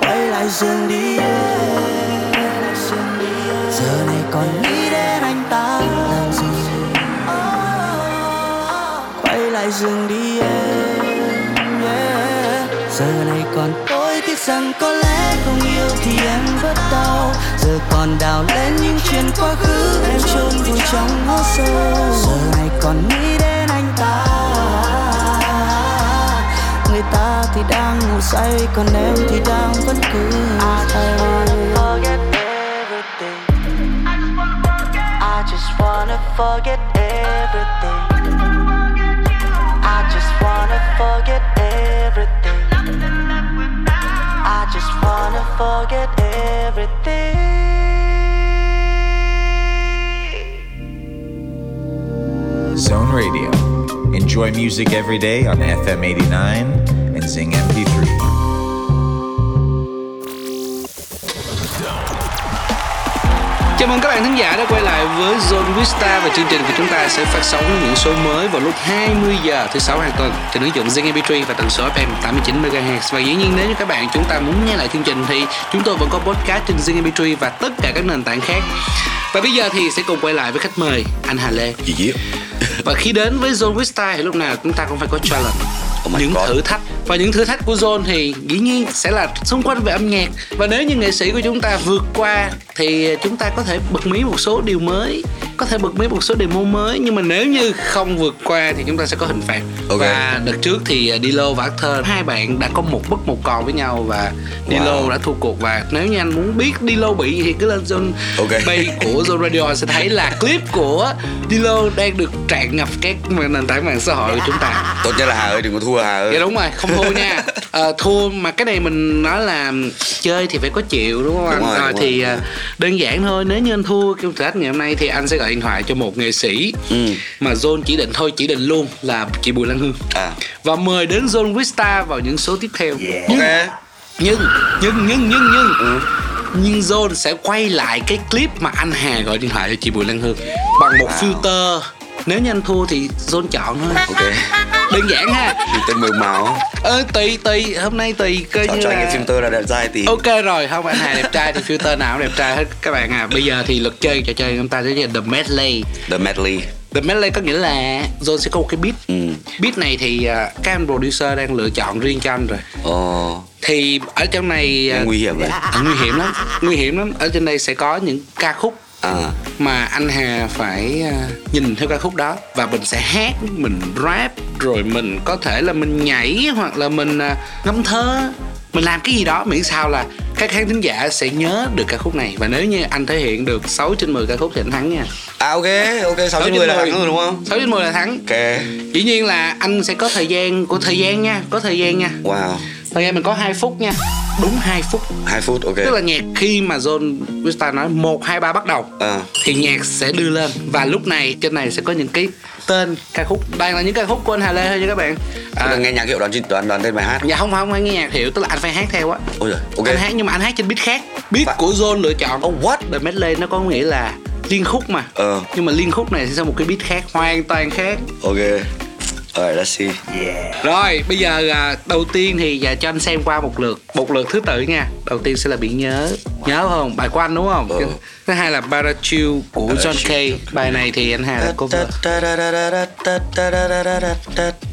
Quay lại giường đi. Giờ này còn nghĩ đến anh ta, làm gì? Quay lại giường đi, em. Giờ này còn tôi tiếc rằng có lẽ không yêu vẫn đau Giờ còn đào lên những chuyện quá khứ Em chôn vùi trong hố sâu. Giờ này còn nghĩ đến anh ta. Người ta thì đang ngủ say Còn em thì đang vẫn cứ forget everything. I just wanna forget everything forget everything Zone Radio. Enjoy music every day on FM 89 and Zing MP3. Chào mừng các bạn thính giả đã quay lại với Zone Vista và chương trình của chúng ta sẽ phát sóng những số mới vào lúc 20 giờ thứ sáu hàng tuần trên ứng dụng Zing MP3 và tần số FM 89 MHz. Và dĩ nhiên nếu như các bạn chúng ta muốn nghe lại chương trình thì chúng tôi vẫn có podcast trên Zing MP3 và tất cả các nền tảng khác. Và bây giờ thì sẽ cùng quay lại với khách mời anh Hà Lê. Và khi đến với Zone Vista thì lúc nào chúng ta cũng phải có challenge Oh những God. thử thách và những thử thách của Zone thì dĩ nhiên sẽ là xung quanh về âm nhạc và nếu như nghệ sĩ của chúng ta vượt qua thì chúng ta có thể bật mí một số điều mới có thể bật mí một số demo mới nhưng mà nếu như không vượt qua thì chúng ta sẽ có hình phạt Ok. và đợt trước thì Dilo và Arthur hai bạn đã có một bất một còn với nhau và Dilo Wow. đã thua cuộc và nếu như anh muốn biết Dilo bị thì cứ lên Zone Ok. Bay của Zone Radio sẽ thấy là clip của Dilo đang được tràn ngập các nền tảng mạng xã hội của chúng ta tốt nhất là hà ơi đừng có thua hà ơi dạ đúng rồi không thua nha. [laughs] Ờ, thua mà cái này mình nói là chơi thì phải có chịu đúng không anh? Đúng rồi, Ờ, đúng thì rồi. à, đơn giản thôi nếu như anh thua cái thách ngày hôm nay thì anh sẽ gọi điện thoại cho một nghệ sĩ Ừ. mà Zone chỉ định thôi chỉ định luôn là chị Bùi Lan Hương. À. Và mời đến Zone Vista vào những số tiếp theo. Nhưng, ok. nhưng nhưng nhưng nhưng nhưng. Ừ. nhưng Zone sẽ quay lại cái clip mà anh Hà gọi điện thoại cho chị Bùi Lan Hương bằng một Wow. filter nếu như anh thua thì Zone chọn thôi. Ok. Đơn giản ha. Thì tên mờ máu ờ tùy tùy. Hôm nay tùy coi chọn như cho anh là cái filter là đẹp trai tí ok rồi không anh Hà đẹp trai thì filter nào cũng đẹp trai hết. Các bạn à bây giờ thì luật chơi trò chơi chúng ta sẽ là the medley. The medley. The medley có nghĩa là John sẽ có một cái beat. Ừ. Beat này thì à, các anh producer đang lựa chọn riêng cho anh rồi. Ồ. Thì ở trong này à, nguy hiểm vậy. À, nguy hiểm lắm nguy hiểm lắm. Ở trên đây sẽ có những ca khúc à mà anh Hà phải à, nhìn theo ca khúc đó và mình sẽ hát mình rap rồi mình có thể là mình nhảy hoặc là mình à, ngâm thơ mình làm cái gì đó miễn sao là các khán thính giả sẽ nhớ được ca khúc này và nếu như anh thể hiện được 6 trên 10 ca khúc thì anh thắng nha À ok, ok 6 trên 10 là thắng rồi đúng không? 6 trên 10 là thắng Ok. dĩ nhiên là anh sẽ có thời gian của thời gian nha có thời gian nha Wow. Thời gian mình có 2 phút nha đúng 2 phút 2 phút ok. tức là nhạc khi mà John Vista nói 1, 2, 3 bắt đầu À, thì nhạc sẽ đưa lên và lúc này trên này sẽ có những cái tên ca khúc đây là những ca khúc của anh Hà Lê thôi nha các bạn à. à, nghe nhạc hiệu đoán đoán đoán tên bài hát. dạ không không phải nghe nhạc hiệu tức là anh phải hát theo á Ôi giời, ok. anh hát nhưng mà anh hát trên beat khác beat Và- của John lựa chọn Oh what? The medley nó có nghĩa là liên khúc mà Ờ, nhưng mà liên khúc này sẽ sang một cái beat khác hoàn toàn khác ok. Alright, let's see. rồi bây giờ à, đầu tiên thì à, cho anh xem qua một lượt một lượt thứ tự nha. Đầu tiên sẽ là biển nhớ. Nhớ không? Bài của anh đúng không? Ừ. thứ hai là Barachill của John Kay. Bài này thì anh Hà là cover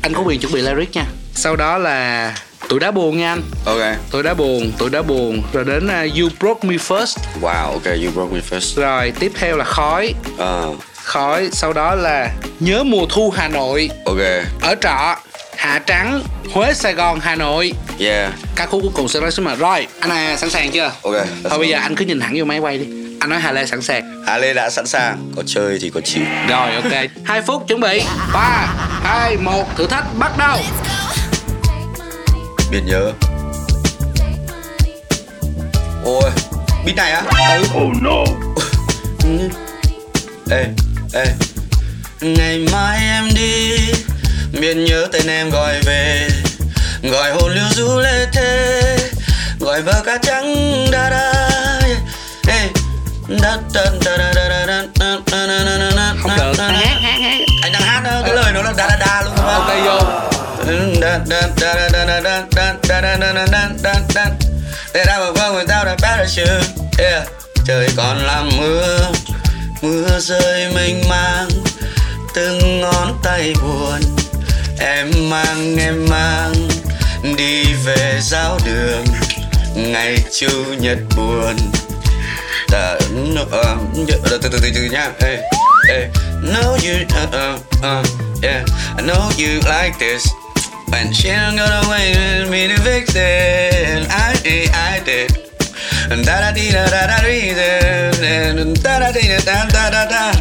anh có quyền chuẩn bị lyric nha. Sau đó là tuổi đá buồn nha anh. Ok. tuổi đá buồn tuổi đá buồn. Rồi đến uh, you broke me first. Wow, ok, you broke me first. rồi tiếp theo là khói. À, khói sau đó là nhớ mùa thu hà nội ok. ở trọ hạ trắng huế sài gòn hà nội Yeah. ca khúc cuối cùng sẽ nói số mà rồi anh à sẵn sàng chưa Ok. thôi bây giờ anh cứ nhìn thẳng vô máy quay đi anh nói hà lê sẵn sàng Hà Lê đã sẵn sàng, có chơi thì có chịu. rồi ok hai phút chuẩn bị ba hai một thử thách bắt đầu Biển nhớ. Ôi, beat này á? ừ. oh no [laughs] Ê, ê. Ngày mai em đi, biển nhớ tên em gọi về, gọi hồn liêu du lê thê, gọi bờ cát trắng đa đa. Ê, đa đa đa đa đa đa đa đa đa đa đa đa không được hát hát hát anh đang hát đó, cái lời nó là đa đa đa luôn đúng không? ok vô Da, da, da, da, da, da, da, da, da, da, da, da, da, da, da. Để ra một vâng without a parachute yeah. Trời còn làm mưa Mưa rơi mênh mang Từng ngón tay buồn. Em mang em mang Đi về giáo đường Ngày chủ nhật buồn. Ta, uh, từ từ từ từ nhá ê ê Know you uh, uh, uh, yeah. I know you like this When she don't go away with me to fix it I did, I did Da da di da da da di da da da di da da da da.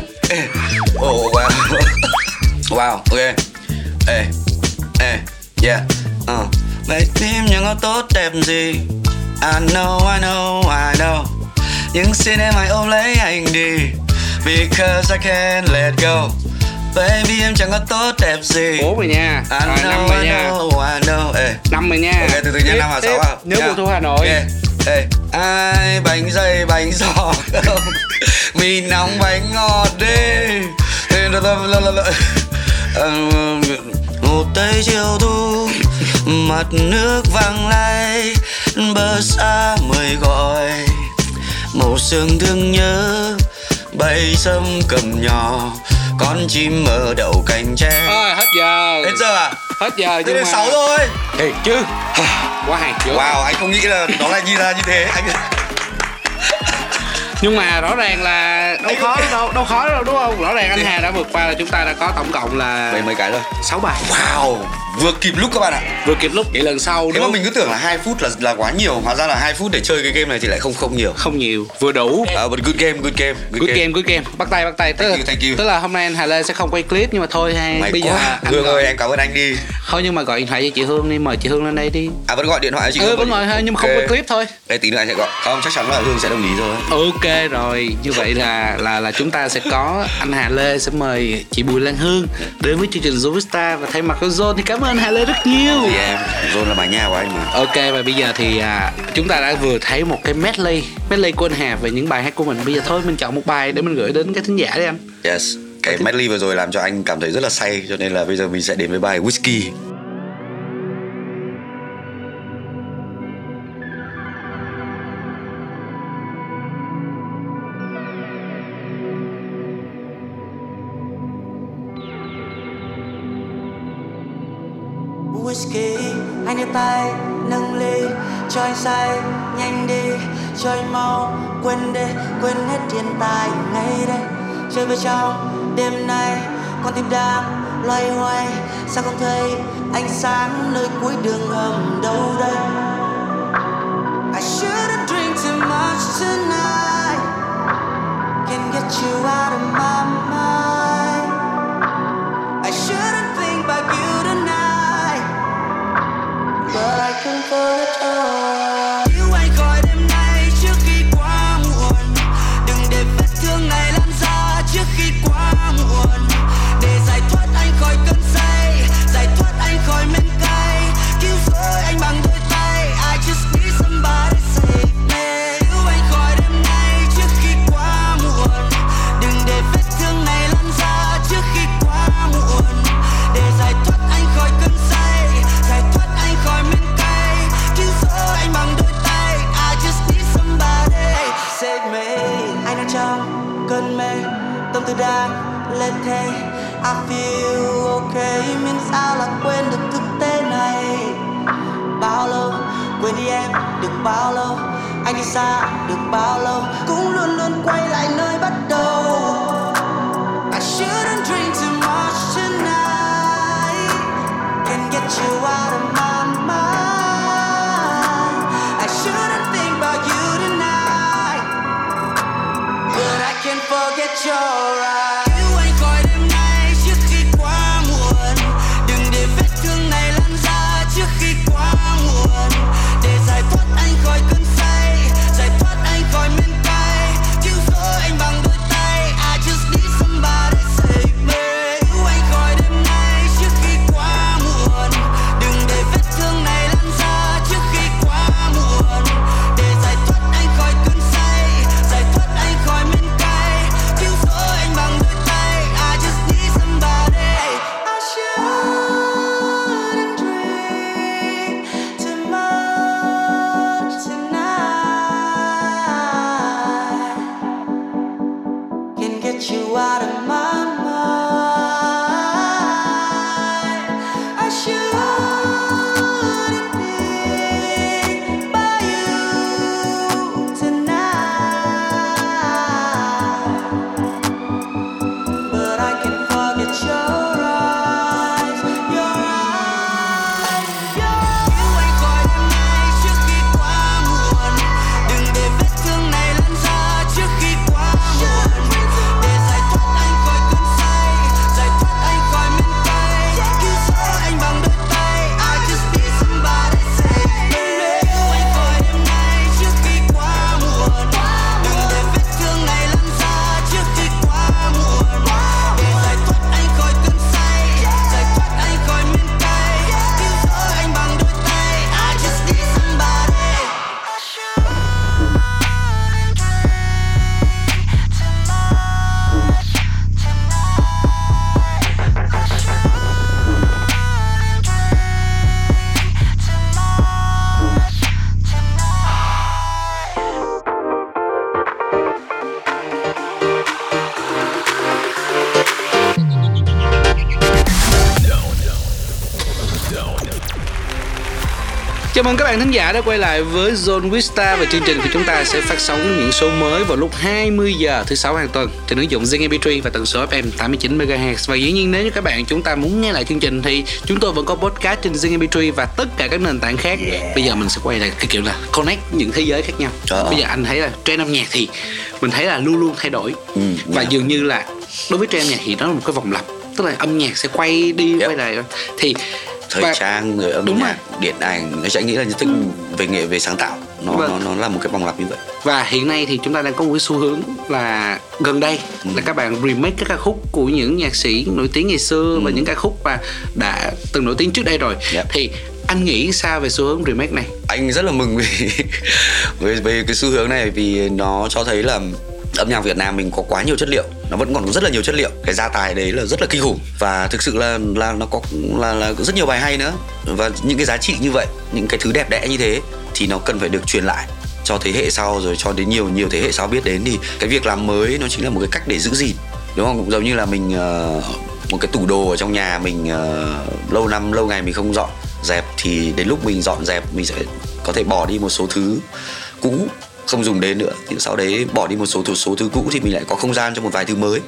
Oh wow Wow, ok. Ê, ê, yeah uh. Vậy tim nhưng có tốt đẹp gì? I know, I know, I know. Nhưng xin em hãy ôm lấy anh đi. Because I can't let go. Baby em chẳng có tốt đẹp gì. Bốn rồi nha. I rồi năm know, rồi I nha. know, I know Ê, năm rồi nha. Ok, từ từ nha, Tiếp, năm và tiếp. sáu à nhớ Nha. mùa thu hà nội. Ê, ê, ai bánh dày bánh giò? Không [laughs] mì nóng bánh ngọt đi. Là- Ờ, một tây chiều thu mặt nước vàng lay bờ xa mời gọi. Màu sương thương nhớ bay sâm cầm nhỏ con chim ở đậu cành tre. Ôi, hết giờ hết giờ à hết giờ nhưng mà sáu rồi Ê, chứ. Quá hay chưa wow anh không nghĩ là nó lại như là như thế. Anh nhưng mà rõ ràng là đâu khó đâu đâu khó đâu đúng không? Rõ ràng anh Hà đã vượt qua là chúng ta đã có tổng cộng là mấy mấy cái rồi. 6 bài. Wow vừa kịp lúc các bạn ạ. Vừa kịp lúc vậy lần sau Thế nữa mà mình cứ tưởng là 2 phút là là quá nhiều Hóa ra là 2 phút để chơi cái game này thì lại không không nhiều. Không nhiều vừa đủ. Uh, But good game, good game good game. good game. Bắt tay bắt tay. Tức Thank là, you, thank you. tức là hôm nay anh Hà Lê sẽ không quay clip nhưng mà thôi hay May bây giờ quá. anh Hương gọi- ơi em cảm ơn anh đi. Thôi nhưng mà gọi điện thoại cho chị Hương đi mời chị Hương lên đây đi. À vẫn gọi điện thoại cho chị ừ Hương. vẫn gọi thôi nhưng mà không Ok. quay clip thôi. Đây tí nữa anh sẽ gọi. Không chắc chắn là Hương sẽ đồng ý rồi. Ok rồi. Như vậy là là là chúng ta sẽ có anh Hà Lê sẽ mời chị Bùi Lan Hương đến với chương trình Zoomstar và thay mặt của Zone thì cảm ơn Hà Lê rất nhiều. Thì em John là bà nhà của anh mà. Ok và bây giờ thì à, chúng ta đã vừa thấy một cái medley medley của anh Hà về những bài hát của mình. Bây giờ thôi mình chọn một bài để mình gửi đến các thính giả đi anh. Yes Cái medley vừa rồi làm cho anh cảm thấy rất là say Cho nên là bây giờ mình sẽ đến với bài Whiskey cho say, nhanh đi cho mau, quên đi, quên hết hiện tại ngay đây. Chơi với nhau đêm nay, con tim đang loay hoay. Sao không thấy ánh sáng nơi cuối đường hầm đâu đây? I shouldn't drink too much tonight. Can't get you out of my mind. Thế. I feel okay, miễn sao là quên được thực tế này. Bao lâu quên đi em được bao lâu? Anh đi xa được bao lâu? Cũng luôn luôn quay lại nơi bắt đầu. I shouldn't drink too much tonight. Can get you out of my mind. I shouldn't think about you tonight. But I can't forget your Chào mừng các bạn thính giả đã quay lại với Zone Vista và chương trình của chúng ta sẽ phát sóng những số mới vào lúc 20 giờ thứ sáu hàng tuần trên ứng dụng Zing MP3 và tần số FM 89 MHz. Và dĩ nhiên nếu như các bạn chúng ta muốn nghe lại chương trình thì chúng tôi vẫn có podcast trên Zing MP3 và tất cả các nền tảng khác. Bây giờ mình sẽ quay lại cái kiểu là connect những thế giới khác nhau. Ờ. Bây giờ anh thấy là trend âm nhạc thì mình thấy là luôn luôn thay đổi Ừ, và yeah. dường như là đối với trend âm nhạc thì nó là một cái vòng lặp tức là âm nhạc sẽ quay đi Yep. quay lại thì thời và- trang rồi âm Đúng nhạc điện ảnh nói anh nghĩ là như tức về nghệ về sáng tạo nó Vâng. nó nó là một cái vòng lặp như vậy Và hiện nay thì chúng ta đang có một cái xu hướng là gần đây là các bạn remake các ca khúc của những nhạc sĩ nổi tiếng ngày xưa và những ca khúc mà đã từng nổi tiếng trước đây rồi. Yep. Thì anh nghĩ sao về xu hướng remake này? anh rất là mừng vì [laughs] về về cái xu hướng này vì nó cho thấy là âm nhạc Việt Nam mình có quá nhiều chất liệu, nó vẫn còn rất là nhiều chất liệu. Cái gia tài đấy là rất là kinh khủng. Và thực sự là là nó có, là là rất nhiều bài hay nữa. Và những cái giá trị như vậy, những cái thứ đẹp đẽ như thế thì nó cần phải được truyền lại cho thế hệ sau rồi cho đến nhiều nhiều thế hệ sau biết đến. Thì cái việc làm mới nó chính là một cái cách để giữ gìn, đúng không? Cũng giống như là mình ờ, một cái tủ đồ ở trong nhà mình ờ, lâu năm, lâu ngày mình không dọn dẹp thì đến lúc mình dọn dẹp mình sẽ có thể bỏ đi một số thứ cũ không dùng đến nữa thì sau đấy bỏ đi một số thứ số thứ cũ thì mình lại có không gian cho một vài thứ mới.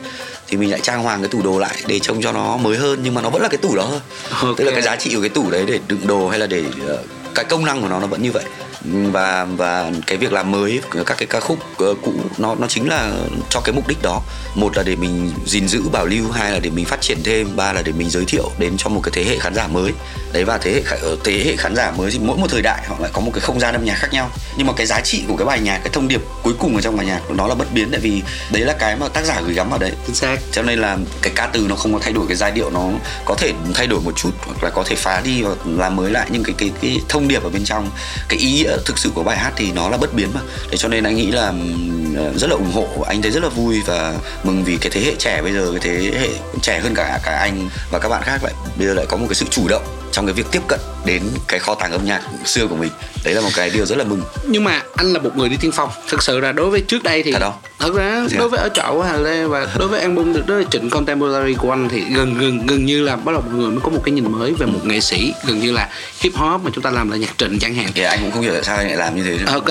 Thì mình lại trang hoàng cái tủ đồ lại để trông cho nó mới hơn nhưng mà nó vẫn là cái tủ đó thôi. Ok. tức là cái giá trị của cái tủ đấy để đựng đồ hay là để ờ, cái công năng của nó nó vẫn như vậy và và cái việc làm mới các cái ca khúc ờ, cũ nó nó chính là cho cái mục đích đó. Một là để mình gìn giữ bảo lưu hai là để mình phát triển thêm ba là để mình giới thiệu đến cho một cái thế hệ khán giả mới. Đấy và thế hệ ờ, thế hệ khán giả mới thì mỗi một thời đại họ lại có một cái không gian âm nhạc khác nhau. Nhưng mà cái giá trị của cái bài nhạc cái thông điệp cuối cùng ở trong bài nhạc nó là bất biến tại vì đấy là cái mà tác giả gửi gắm vào đấy. Chính xác. Cho nên là cái ca từ nó không có thay đổi cái giai điệu nó có thể thay đổi một chút hoặc là có thể phá đi và làm mới lại nhưng cái cái cái thông điệp ở bên trong cái ý nghĩa thực sự của bài hát thì nó là bất biến mà. Thế cho nên anh nghĩ là ờ, rất là ủng hộ. Anh thấy rất là vui và mừng vì cái thế hệ trẻ bây giờ, cái thế hệ trẻ hơn cả cả anh và các bạn khác lại, bây giờ lại có một cái sự chủ động trong cái việc tiếp cận đến cái kho tàng âm nhạc xưa của mình. Đấy là một cái điều rất là mừng. Nhưng mà anh là một người đi tiên phong. Thực sự là đối với trước đây thì Thật không? thật ra Dạ. đối với ở trọ của Hà Lê và đối với album được đối với trịnh contemporary của anh thì gần gần gần như là bắt đầu một người mới có một cái nhìn mới về một nghệ sĩ. Gần như là hip hop mà chúng ta làm là nhạc trịnh chẳng hạn. Thì anh cũng không hiểu tại sao anh lại làm như thế ok.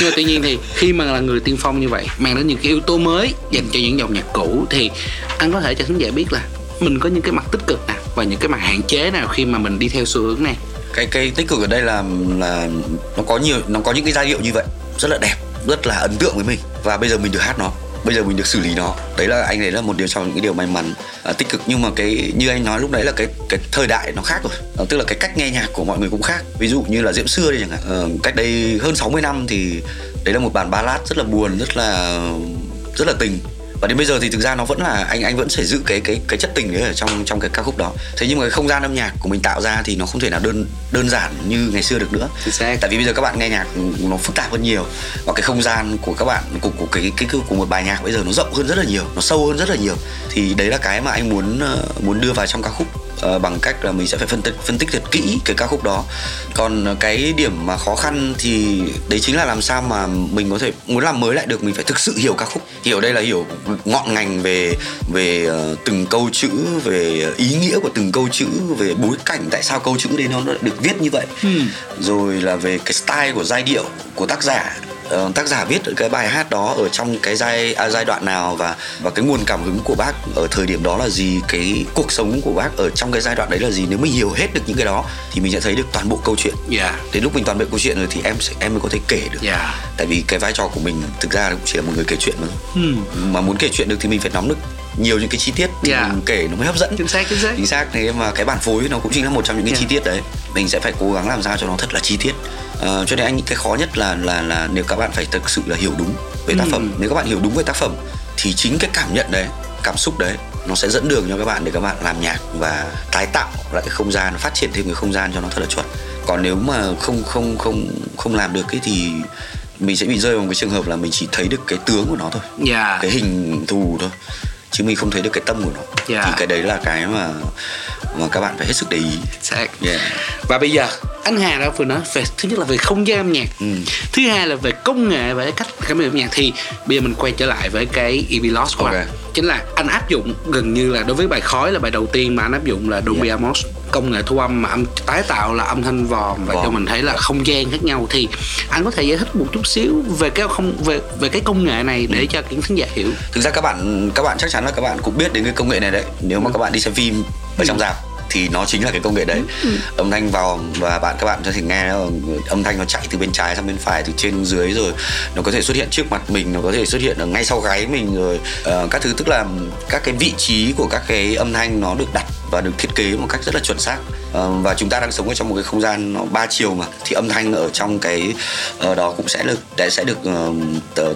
Nhưng mà tuy nhiên thì khi mà là người tiên phong như vậy mang đến những cái yếu tố mới dành cho những dòng nhạc cũ thì anh có thể cho khán giả biết là mình có những cái mặt tích cực nè và những cái mặt hạn chế nào khi mà mình đi theo xu hướng này? Cái cái tích cực ở đây là là nó có nhiều nó có những cái giai điệu như vậy rất là đẹp rất là ấn tượng với mình. Và bây giờ mình được hát nó bây giờ mình được xử lý nó. Đấy là anh đấy là một điều trong những cái điều may mắn à, tích cực. Nhưng mà cái như anh nói lúc đấy là cái cái thời đại nó khác rồi. À, tức là cái cách nghe nhạc của mọi người cũng khác. Ví dụ như là diễm xưa đi chẳng hạn. À, cách đây hơn 60 năm thì đấy là một bản ballad rất là buồn rất là rất là tình và đến bây giờ thì thực ra nó vẫn là anh anh vẫn sẽ giữ cái cái cái chất tình đấy ở trong trong cái ca khúc đó. Thế nhưng mà cái không gian âm nhạc của mình tạo ra thì nó không thể nào đơn đơn giản như ngày xưa được nữa. Tại vì bây giờ các bạn nghe nhạc nó phức tạp hơn nhiều. Và cái không gian của các bạn của, của cái cái của một bài nhạc bây giờ nó rộng hơn rất là nhiều nó sâu hơn rất là nhiều. Thì đấy là cái mà anh muốn ờ, muốn đưa vào trong ca khúc ờ, bằng cách là mình sẽ phải phân tích phân tích thật kỹ cái ca khúc đó. Còn cái điểm mà khó khăn thì đấy chính là làm sao mà mình có thể muốn làm mới lại được mình phải thực sự hiểu ca khúc. Hiểu đây là hiểu ngọn ngành về về ờ, từng câu chữ về ý nghĩa của từng câu chữ về bối cảnh tại sao câu chữ đấy nó được viết như vậy. Rồi là về cái style của giai điệu của tác giả Ờ, tác giả viết cái bài hát đó ở trong cái giai à, giai đoạn nào và và cái nguồn cảm hứng của bác ở thời điểm đó là gì? Cái cuộc sống của bác ở trong cái giai đoạn đấy là gì? Nếu mình hiểu hết được những cái đó thì mình sẽ thấy được toàn bộ câu chuyện. Dạ đến lúc mình toàn bộ câu chuyện rồi thì em sẽ em mới có thể kể được. Dạ tại vì cái vai trò của mình thực ra cũng chỉ là một người kể chuyện mà thôi. Mà muốn kể chuyện được thì mình phải nắm được nhiều những cái chi tiết thì Dạ. mình kể nó mới hấp dẫn. Chính xác chính xác. Chính xác thế mà cái bản phối nó cũng chính là một trong những cái Dạ. chi tiết đấy. Mình sẽ phải cố gắng làm sao cho nó thật là chi tiết. Ờ, cho nên anh nghĩ cái khó nhất là là là nếu các bạn phải thực sự là hiểu đúng về tác Ừ. phẩm. Nếu các bạn hiểu đúng về tác phẩm thì chính cái cảm nhận đấy cảm xúc đấy nó sẽ dẫn đường cho các bạn để các bạn làm nhạc và tái tạo lại cái không gian phát triển thêm cái không gian cho nó thật là chuẩn. Còn nếu mà không không không không làm được cái thì mình sẽ bị rơi vào một cái trường hợp là mình chỉ thấy được cái tướng của nó thôi. Dạ. Cái hình thù thôi chứ mình không thấy được cái tâm của nó Dạ. thì cái đấy là cái mà mà các bạn phải hết sức để ý yeah. và bây giờ anh Hà đã vừa nói về thứ nhất là về không gian âm nhạc Ừ. thứ hai là về công nghệ và cái cách cảm nhận âm nhạc thì bây giờ mình quay trở lại với cái EV Lost của Ok. anh chính là anh áp dụng gần như là đối với bài khói là bài đầu tiên mà anh áp dụng là Dolby Yeah. Atmos công nghệ thu âm mà âm tái tạo là âm thanh vòm và Vòm. cho mình thấy là không gian khác nhau. Thì anh có thể giải thích một chút xíu về cái không về về cái công nghệ này để cho những khán giả hiểu. Thực ra các bạn các bạn chắc chắn là các bạn cũng biết đến cái công nghệ này đấy nếu mà các bạn đi xem phim ở trong rạp thì nó chính là cái công nghệ đấy. Âm thanh vào và bạn các bạn có thể nghe âm thanh nó chạy từ bên trái sang bên phải từ trên xuống dưới rồi nó có thể xuất hiện trước mặt mình nó có thể xuất hiện ở ngay sau gáy mình rồi. Ờ, các thứ tức là các cái vị trí của các cái âm thanh nó được đặt và được thiết kế một cách rất là chuẩn xác. Ờ, và chúng ta đang sống ở trong một cái không gian nó ba chiều mà thì âm thanh ở trong cái ờ, đó cũng sẽ được sẽ được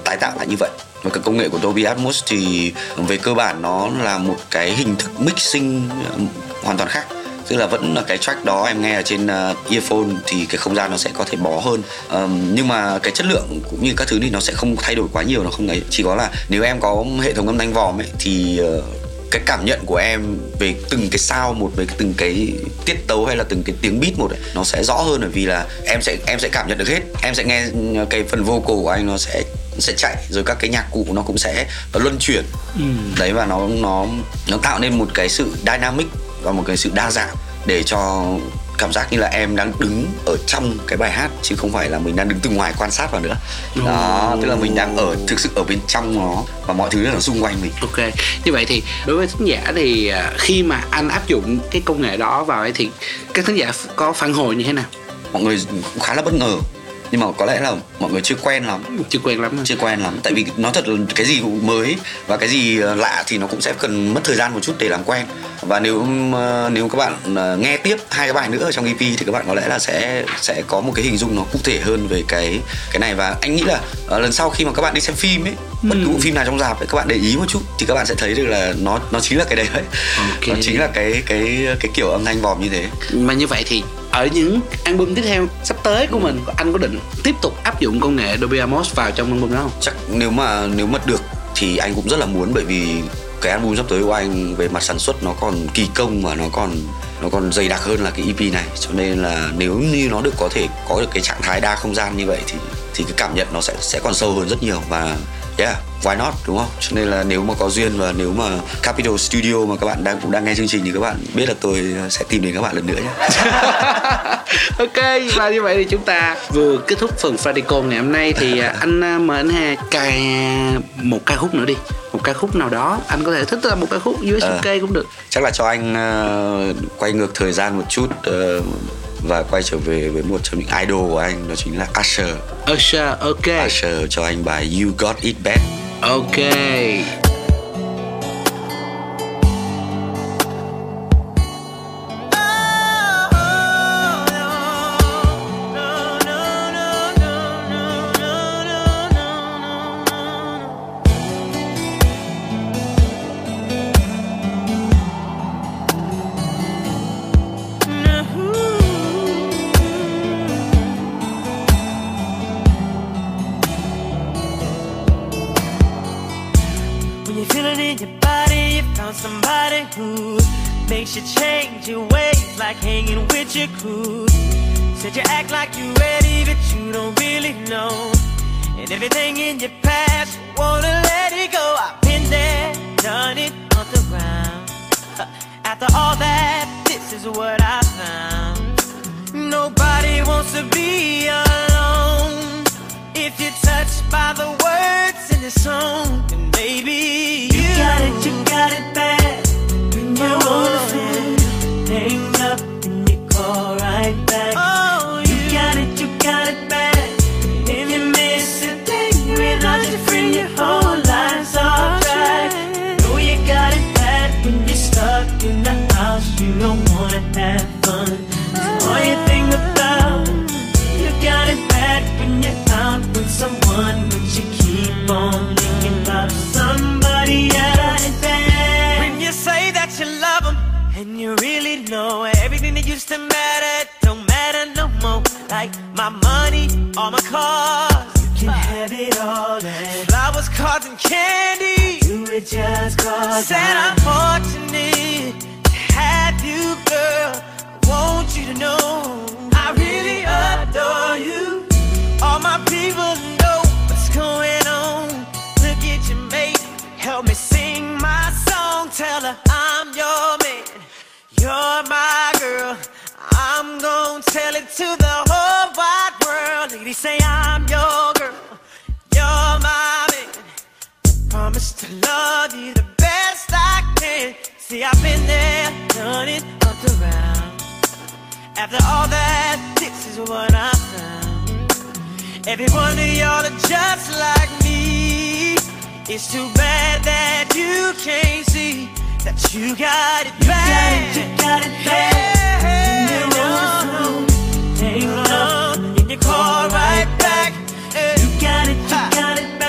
tái tạo lại như vậy và cái công nghệ của Dolby Atmos thì về cơ bản nó là một cái hình thức mixing hoàn toàn khác. Tức là vẫn là cái track đó em nghe ở trên uh, earphone thì cái không gian nó sẽ có thể bó hơn. Um, nhưng mà cái chất lượng cũng như các thứ thì nó sẽ không thay đổi quá nhiều nó không ấy. Chỉ có là nếu em có hệ thống âm thanh vòm ấy thì uh, cái cảm nhận của em về từng cái sao một về từng cái tiết tấu hay là từng cái tiếng beat một ấy, nó sẽ rõ hơn bởi vì là em sẽ em sẽ cảm nhận được hết. Em sẽ nghe cái phần vocal của anh nó sẽ sẽ chạy rồi các cái nhạc cụ nó cũng sẽ luân chuyển. Đấy và nó nó nó tạo nên một cái sự dynamic và một cái sự đa dạng để cho cảm giác như là em đang đứng ở trong cái bài hát chứ không phải là mình đang đứng từ ngoài quan sát vào nữa. Đó tức là mình đang ở thực sự ở bên trong nó và mọi thứ nó xung quanh mình. Ok, như vậy thì đối với khán giả thì à, khi mà anh áp dụng cái công nghệ đó vào ấy thì các khán giả có phản hồi như thế nào? mọi người cũng khá là bất ngờ nhưng mà có lẽ là mọi người chưa quen lắm. Chưa quen lắm chưa quen lắm. Tại vì nó thật là cái gì cũng mới và cái gì ờ, lạ thì nó cũng sẽ cần mất thời gian một chút để làm quen. Và nếu ờ, nếu các bạn ờ, nghe tiếp hai cái bài nữa ở trong EP thì các bạn có lẽ là sẽ sẽ có một cái hình dung nó cụ thể hơn về cái cái này. Và anh nghĩ là lần sau khi mà các bạn đi xem phim ấy bất cứ bộ phim nào trong rạp ấy các bạn để ý một chút thì các bạn sẽ thấy được là nó nó chính là cái đấy đấy. Ok. nó chính là cái cái cái kiểu âm thanh vòm như thế. Mà như vậy thì ở những album tiếp theo sắp tới của mình, anh có định tiếp tục áp dụng công nghệ Dolby Atmos vào trong album đó không? Chắc nếu mà nếu mà được thì anh cũng rất là muốn, bởi vì cái album sắp tới của anh về mặt sản xuất nó còn kỳ công và nó còn nó còn dày đặc hơn là cái EP này. Cho nên là nếu như nó được có thể có được cái trạng thái đa không gian như vậy thì thì cái cảm nhận nó sẽ sẽ còn sâu hơn rất nhiều. Và yeah why not đúng không? Cho nên là nếu mà có duyên và nếu mà Capital Studio mà các bạn đang cũng đang nghe chương trình thì các bạn biết là tôi sẽ tìm đến các bạn lần nữa nhé. [laughs] Ok và như vậy thì chúng ta vừa kết thúc phần Fradicon ngày hôm nay thì à, [laughs] anh à, mời anh Hà cài một ca khúc nữa đi. Một ca khúc nào đó anh có thể thích là một ca khúc US Ờ. UK cũng được. chắc là cho anh ờ, quay ngược thời gian một chút ờ, và quay trở về với một trong những idol của anh đó chính là Usher. Usher ok. Usher cho anh bài You Got It Bad. Ok to be alone. If you're touched by the words in the song, cause Said I'm fortunate to have you, girl. I want you to know I really adore you. All my people know what's going on. Look at your mate, help me sing my song. Tell her I'm your man, you're my girl. I'm gonna tell it to the whole wide world. Ladies say I'm your girl, you're my man. Promise to love you the best I can. See, I've been there, done it up around. After all that, this is what I found. Every one of y'all are just like me. It's too bad that you can't see that you got it bad. You got it, bad. you know, hang on, and you call right back. You got it, you got it bad.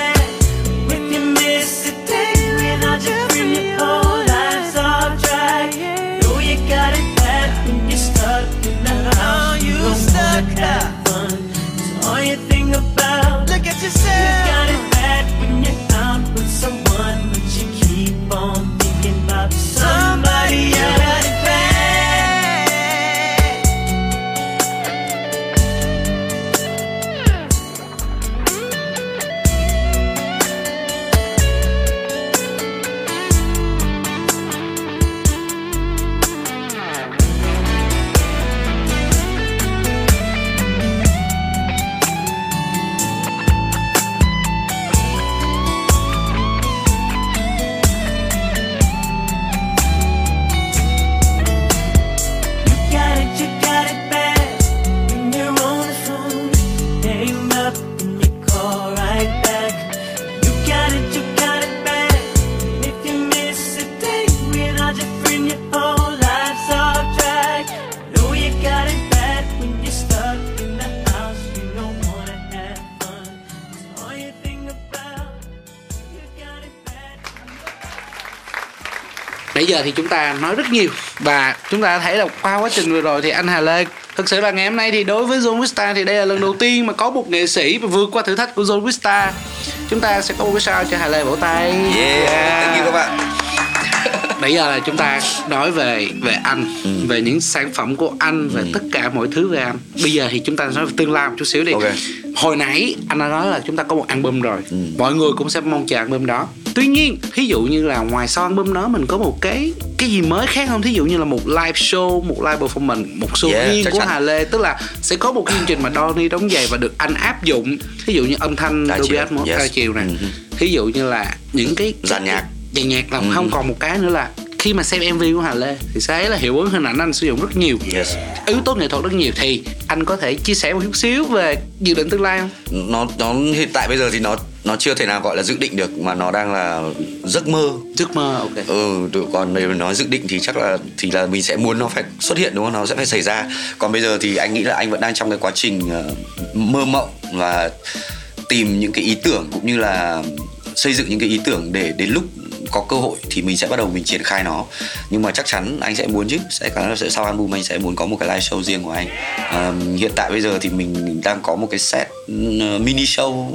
Giờ thì chúng ta nói rất nhiều và chúng ta thấy là qua quá trình vừa rồi thì anh Hà Lê thực sự là ngày hôm nay thì đối với Zone Vista thì đây là lần đầu tiên mà có một nghệ sĩ mà vượt qua thử thách của Zone Vista chúng ta sẽ có một cái sao cho Hà Lê vỗ tay Yeah, thank you các bạn. [laughs] nãy giờ là chúng ta nói về về anh Ừ. về những sản phẩm của anh về tất cả mọi thứ về anh bây giờ thì chúng ta nói về tương lai một chút xíu đi Ok. hồi nãy anh đã nói là chúng ta có một album rồi Ừ. mọi người cũng sẽ mong chờ album đó tuy nhiên thí dụ như là ngoài sau album đó mình có một cái cái gì mới khác không thí dụ như là một live show một live performance một show Yeah, riêng của. Hà Lê tức là sẽ có một chương trình mà Donny đóng giày và được anh áp dụng thí dụ như âm thanh chiều, Atmos yes. chiều này Mhm. thí dụ như là những cái Dàn nhạc. dàn nhạc là Ừ. không còn một cái nữa là khi mà xem MV của Hà Lê thì sẽ thấy là hiệu ứng hình ảnh anh sử dụng rất nhiều Yes. yếu tố nghệ thuật rất nhiều thì anh có thể chia sẻ một chút xíu về dự định tương lai không? Nó nó hiện tại bây giờ thì nó nó chưa thể nào gọi là dự định được mà nó đang là giấc mơ. Giấc mơ ok. Ừ, được còn nếu nói dự định thì chắc là thì là mình sẽ muốn nó phải xuất hiện đúng không? Nó sẽ phải xảy ra. Còn bây giờ thì anh nghĩ là anh vẫn đang trong cái quá trình ờ, mơ mộng và tìm những cái ý tưởng cũng như là xây dựng những cái ý tưởng để đến lúc có cơ hội thì mình sẽ bắt đầu mình triển khai nó. Nhưng mà chắc chắn anh sẽ muốn chứ sẽ có sẽ sau album anh sẽ muốn có một cái live show riêng của anh. À, hiện tại bây giờ thì mình đang có một cái set ừ, mini show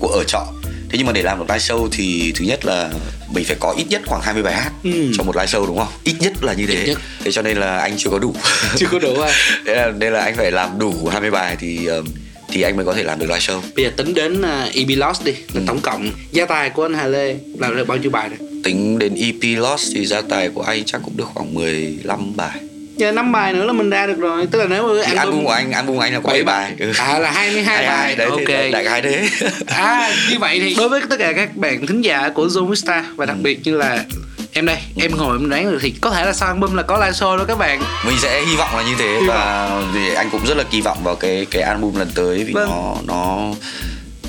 của ở trọ. Thế nhưng mà để làm một live show thì thứ nhất là mình phải có ít nhất khoảng 20 bài hát Ừ. cho một live show đúng không? Ít nhất là như thế. thế cho nên là anh chưa có đủ. [laughs] Chưa có đủ à. thế là nên là anh phải làm đủ 20 bài thì ờ, thì anh mới có thể làm được live show. Bây giờ tính đến uh, EB Lost đi là tổng cộng gia tài của anh Hà Lê là được bao nhiêu bài rồi? Tính đến EP Lost thì gia tài của anh chắc cũng được khoảng 15 bài. Giờ 5 bài nữa là mình ra được rồi. Tức là nếu mà album, album của anh album của anh là có 7 bài. ừ. À là 22 bài. đấy Ok. thì đại, khái thế. À như vậy thì đối với tất cả các bạn thính giả của Zone Vista Và đặc biệt như là em đây em ngồi em đoán được thì có thể là sau album là có live show đó các bạn. Mình sẽ hy vọng là như thế Hy và thì anh cũng rất là kỳ vọng vào cái cái album lần tới vì Vâng. nó nó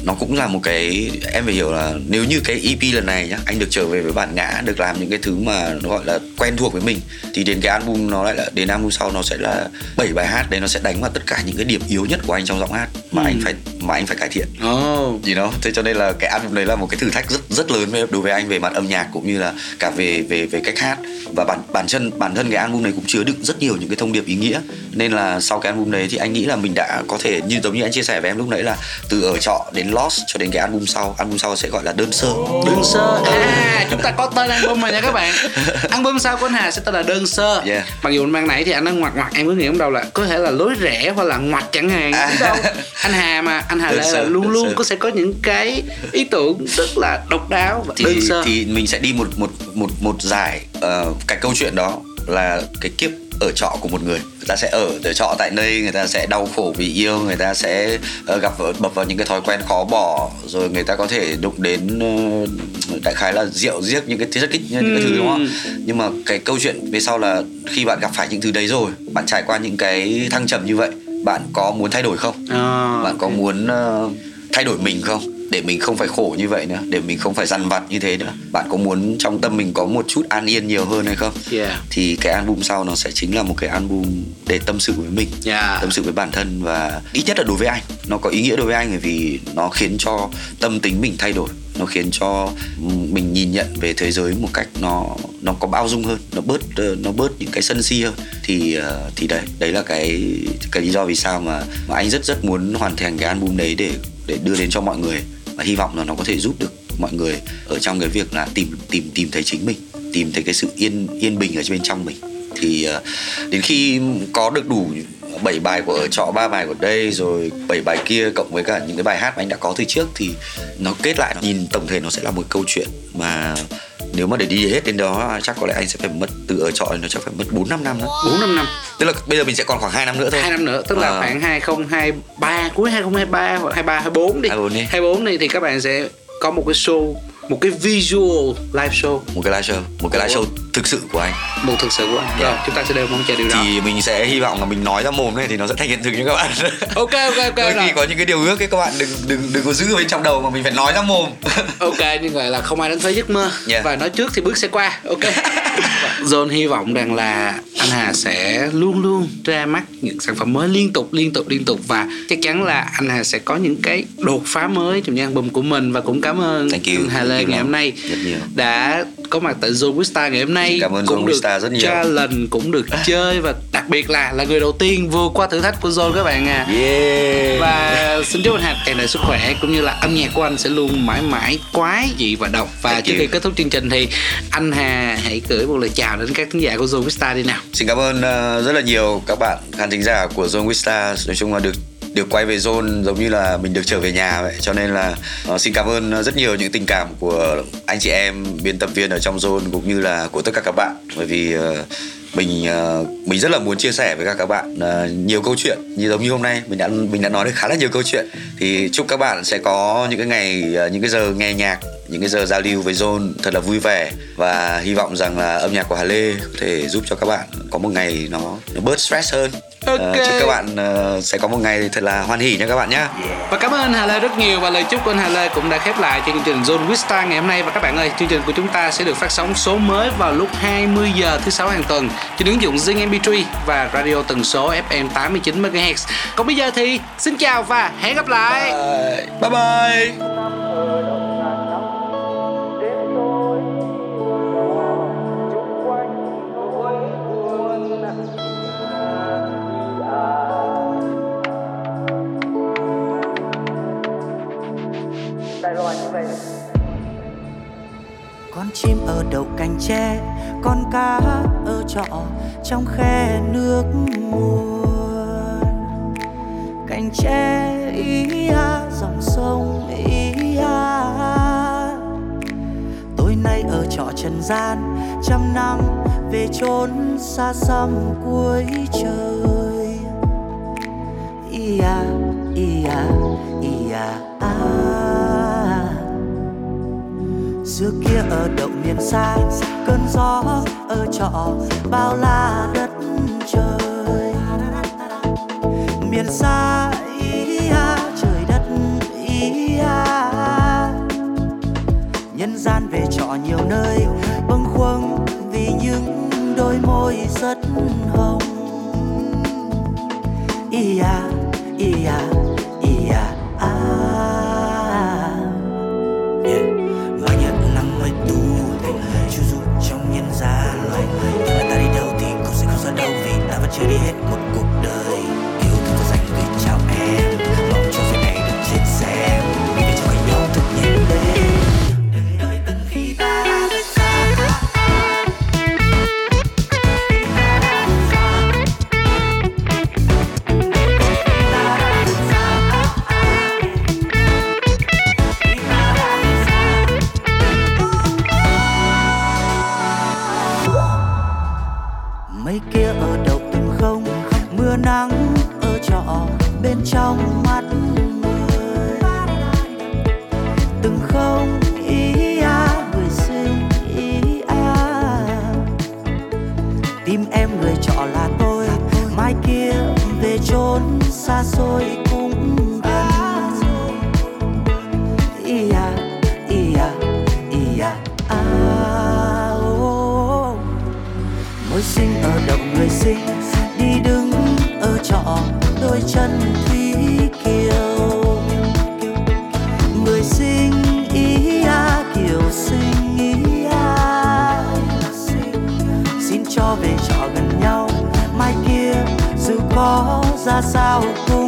nó cũng là một cái em phải hiểu là nếu như cái EP lần này nhá anh được trở về với bản ngã được làm những cái thứ mà nó gọi là quen thuộc với mình thì đến cái album nó lại là đến album sau nó sẽ là bảy bài hát đấy nó sẽ đánh vào tất cả những cái điểm yếu nhất của anh trong giọng hát mà Ừ. anh phải mà anh phải cải thiện. Oh. You know thế cho nên là cái album đấy là một cái thử thách rất rất lớn đối với anh về mặt âm nhạc cũng như là cả về về về cách hát. Và bản bản chân bản thân cái album này cũng chứa đựng rất nhiều những cái thông điệp ý nghĩa. Nên là sau cái album đấy thì anh nghĩ là mình đã có thể như giống như anh chia sẻ với em lúc nãy là từ ở trọ đến Lost cho đến cái album sau. Album sau sẽ gọi là đơn sơ. Đơn sơ. À chúng ta có tên album rồi nha các bạn. [laughs] Album sau của anh Hà sẽ tên là đơn sơ. Yeah. mặc dù ban nãy thì anh đã ngoặt ngoặt em cứ nghĩ trong đầu là có thể là lối rẽ hoặc là ngoặt chẳng hạn. À. Đâu. Anh Hà mà anh Hà Đơn Lê là sơ, luôn luôn sơ. có sẽ có những cái ý tưởng rất là độc đáo và thì đơn sơ. thì mình sẽ đi một một một một giải ờ, cái câu chuyện đó là cái kiếp ở trọ của một người. Người ta sẽ ở ở trọ tại nơi người ta sẽ đau khổ vì yêu người ta sẽ ờ, gặp bập vào những cái thói quen khó bỏ rồi người ta có thể đụng đến ờ, đại khái là rượu giết những cái chất kích những cái thứ đúng không? Nhưng mà cái câu chuyện về sau là khi bạn gặp phải những thứ đấy rồi bạn trải qua những cái thăng trầm như vậy bạn có muốn thay đổi không? À, bạn có muốn ờ, thay đổi mình không để mình không phải khổ như vậy nữa để mình không phải dằn vặt như thế nữa. Bạn có muốn trong tâm mình có một chút an yên nhiều hơn hay không? Yeah. Thì cái album sau nó sẽ chính là một cái album để tâm sự với mình yeah. tâm sự với bản thân và ít nhất là đối với anh. Nó có ý nghĩa đối với anh bởi vì nó khiến cho tâm tính mình thay đổi. Nó khiến cho mình nhìn nhận về thế giới một cách nó nó có bao dung hơn nó bớt ờ, nó bớt những cái sân si hơn. Thì ờ, thì đấy đấy là cái cái lý do vì sao mà mà anh rất rất muốn hoàn thành cái album đấy để để đưa đến cho mọi người và hy vọng là nó có thể giúp được mọi người ở trong cái việc là tìm tìm tìm thấy chính mình, tìm thấy cái sự yên yên bình ở bên trong mình. Thì ờ, đến khi có được đủ 7 bài của ở trọ ba bài của đây, rồi 7 bài kia cộng với cả những cái bài hát mà anh đã có từ trước thì nó kết lại, nhìn tổng thể nó sẽ là một câu chuyện mà nếu mà để đi hết đến đó chắc có lẽ anh sẽ phải mất từ ở trọ nó chắc phải mất 4 5 năm nữa. bốn năm năm Tức là bây giờ mình sẽ còn khoảng 2 năm nữa thôi. hai năm nữa tức là Ờ. khoảng 2023 cuối 2023 hoặc 23 24 đi 24 đi. 24 đi thì các bạn sẽ có một cái show một cái visual live show Một cái live show, một cái live show thực sự của anh. một thực sự của anh Yeah. rồi chúng ta sẽ đều mong chờ điều đó Thì mình sẽ hy vọng là mình nói ra mồm này thì nó sẽ thành hiện thực nha các bạn. [laughs] ok ok ok Đôi khi có những cái điều ước ấy các bạn đừng đừng đừng có giữ ở bên trong đầu mà mình phải nói ra mồm. ok như vậy là không ai đánh thuế giấc mơ Yeah. và nói trước thì bước sẽ qua ok [laughs] John hy vọng rằng là anh Hà sẽ luôn luôn ra mắt những sản phẩm mới liên tục liên tục liên tục. Và chắc chắn là anh Hà sẽ có những cái đột phá mới trong những album của mình. Và cũng cảm ơn anh Hà Lê ngày hôm nay đã có mặt tại Zone Star ngày hôm nay. Cảm ơn cũng Zone được Star rất nhiều. challenge cũng được chơi và đặc biệt là là người đầu tiên vượt qua thử thách của Zone các bạn à. Yeah. Và xin chúc anh Hà tràn đầy sức khỏe cũng như là âm nhạc của anh sẽ luôn mãi mãi quái dị và độc. Và Thank trước you. khi kết thúc chương trình thì anh Hà hãy gửi một lời chào đến các khán giả của Zone Star đi nào. Xin cảm ơn ờ, rất là nhiều các bạn khán thính giả của Zone Wista Nói chung là được được quay về Zone giống như là mình được trở về nhà vậy. Cho nên là uh, xin cảm ơn ờ, rất nhiều những tình cảm của anh chị em biên tập viên ở trong Zone Cũng như là của tất cả các bạn. Bởi vì uh, mình mình rất là muốn chia sẻ với các các bạn nhiều câu chuyện. Như giống như hôm nay mình đã mình đã nói được khá là nhiều câu chuyện. Thì chúc các bạn sẽ có những cái ngày những cái giờ nghe nhạc những cái giờ giao lưu với Zone thật là vui vẻ. Và hy vọng rằng là âm nhạc của Hà Lê có thể giúp cho các bạn có một ngày nó, nó bớt stress hơn. Ok. Ờ, chúc các bạn ờ, sẽ có một ngày thật là hoan hỉ nha các bạn nhé Và cảm ơn Hà Lê rất nhiều và lời chúc của anh Hà Lê cũng đã khép lại chương trình Zone with Star ngày hôm nay và các bạn ơi, chương trình của chúng ta sẽ được phát sóng số mới vào lúc 20 giờ thứ sáu hàng tuần trên ứng dụng Zing MP3 và radio tần số FM 89 MHz. Còn bây giờ thì xin chào và hẹn gặp lại. bye bye con trong khe nước nguồn cành tre ý a dòng sông ý a tối nay ở trọ trần gian, trăm năm về chốn xa xăm cuối trời. Ý a ý a. Ý a a xưa kia ở động miền xa cơn gió ở trọ bao la đất trời. Miền xa ý a, trời đất ý a. Nhân gian về trọ nhiều nơi bâng khuâng vì những đôi môi rất bên trong cho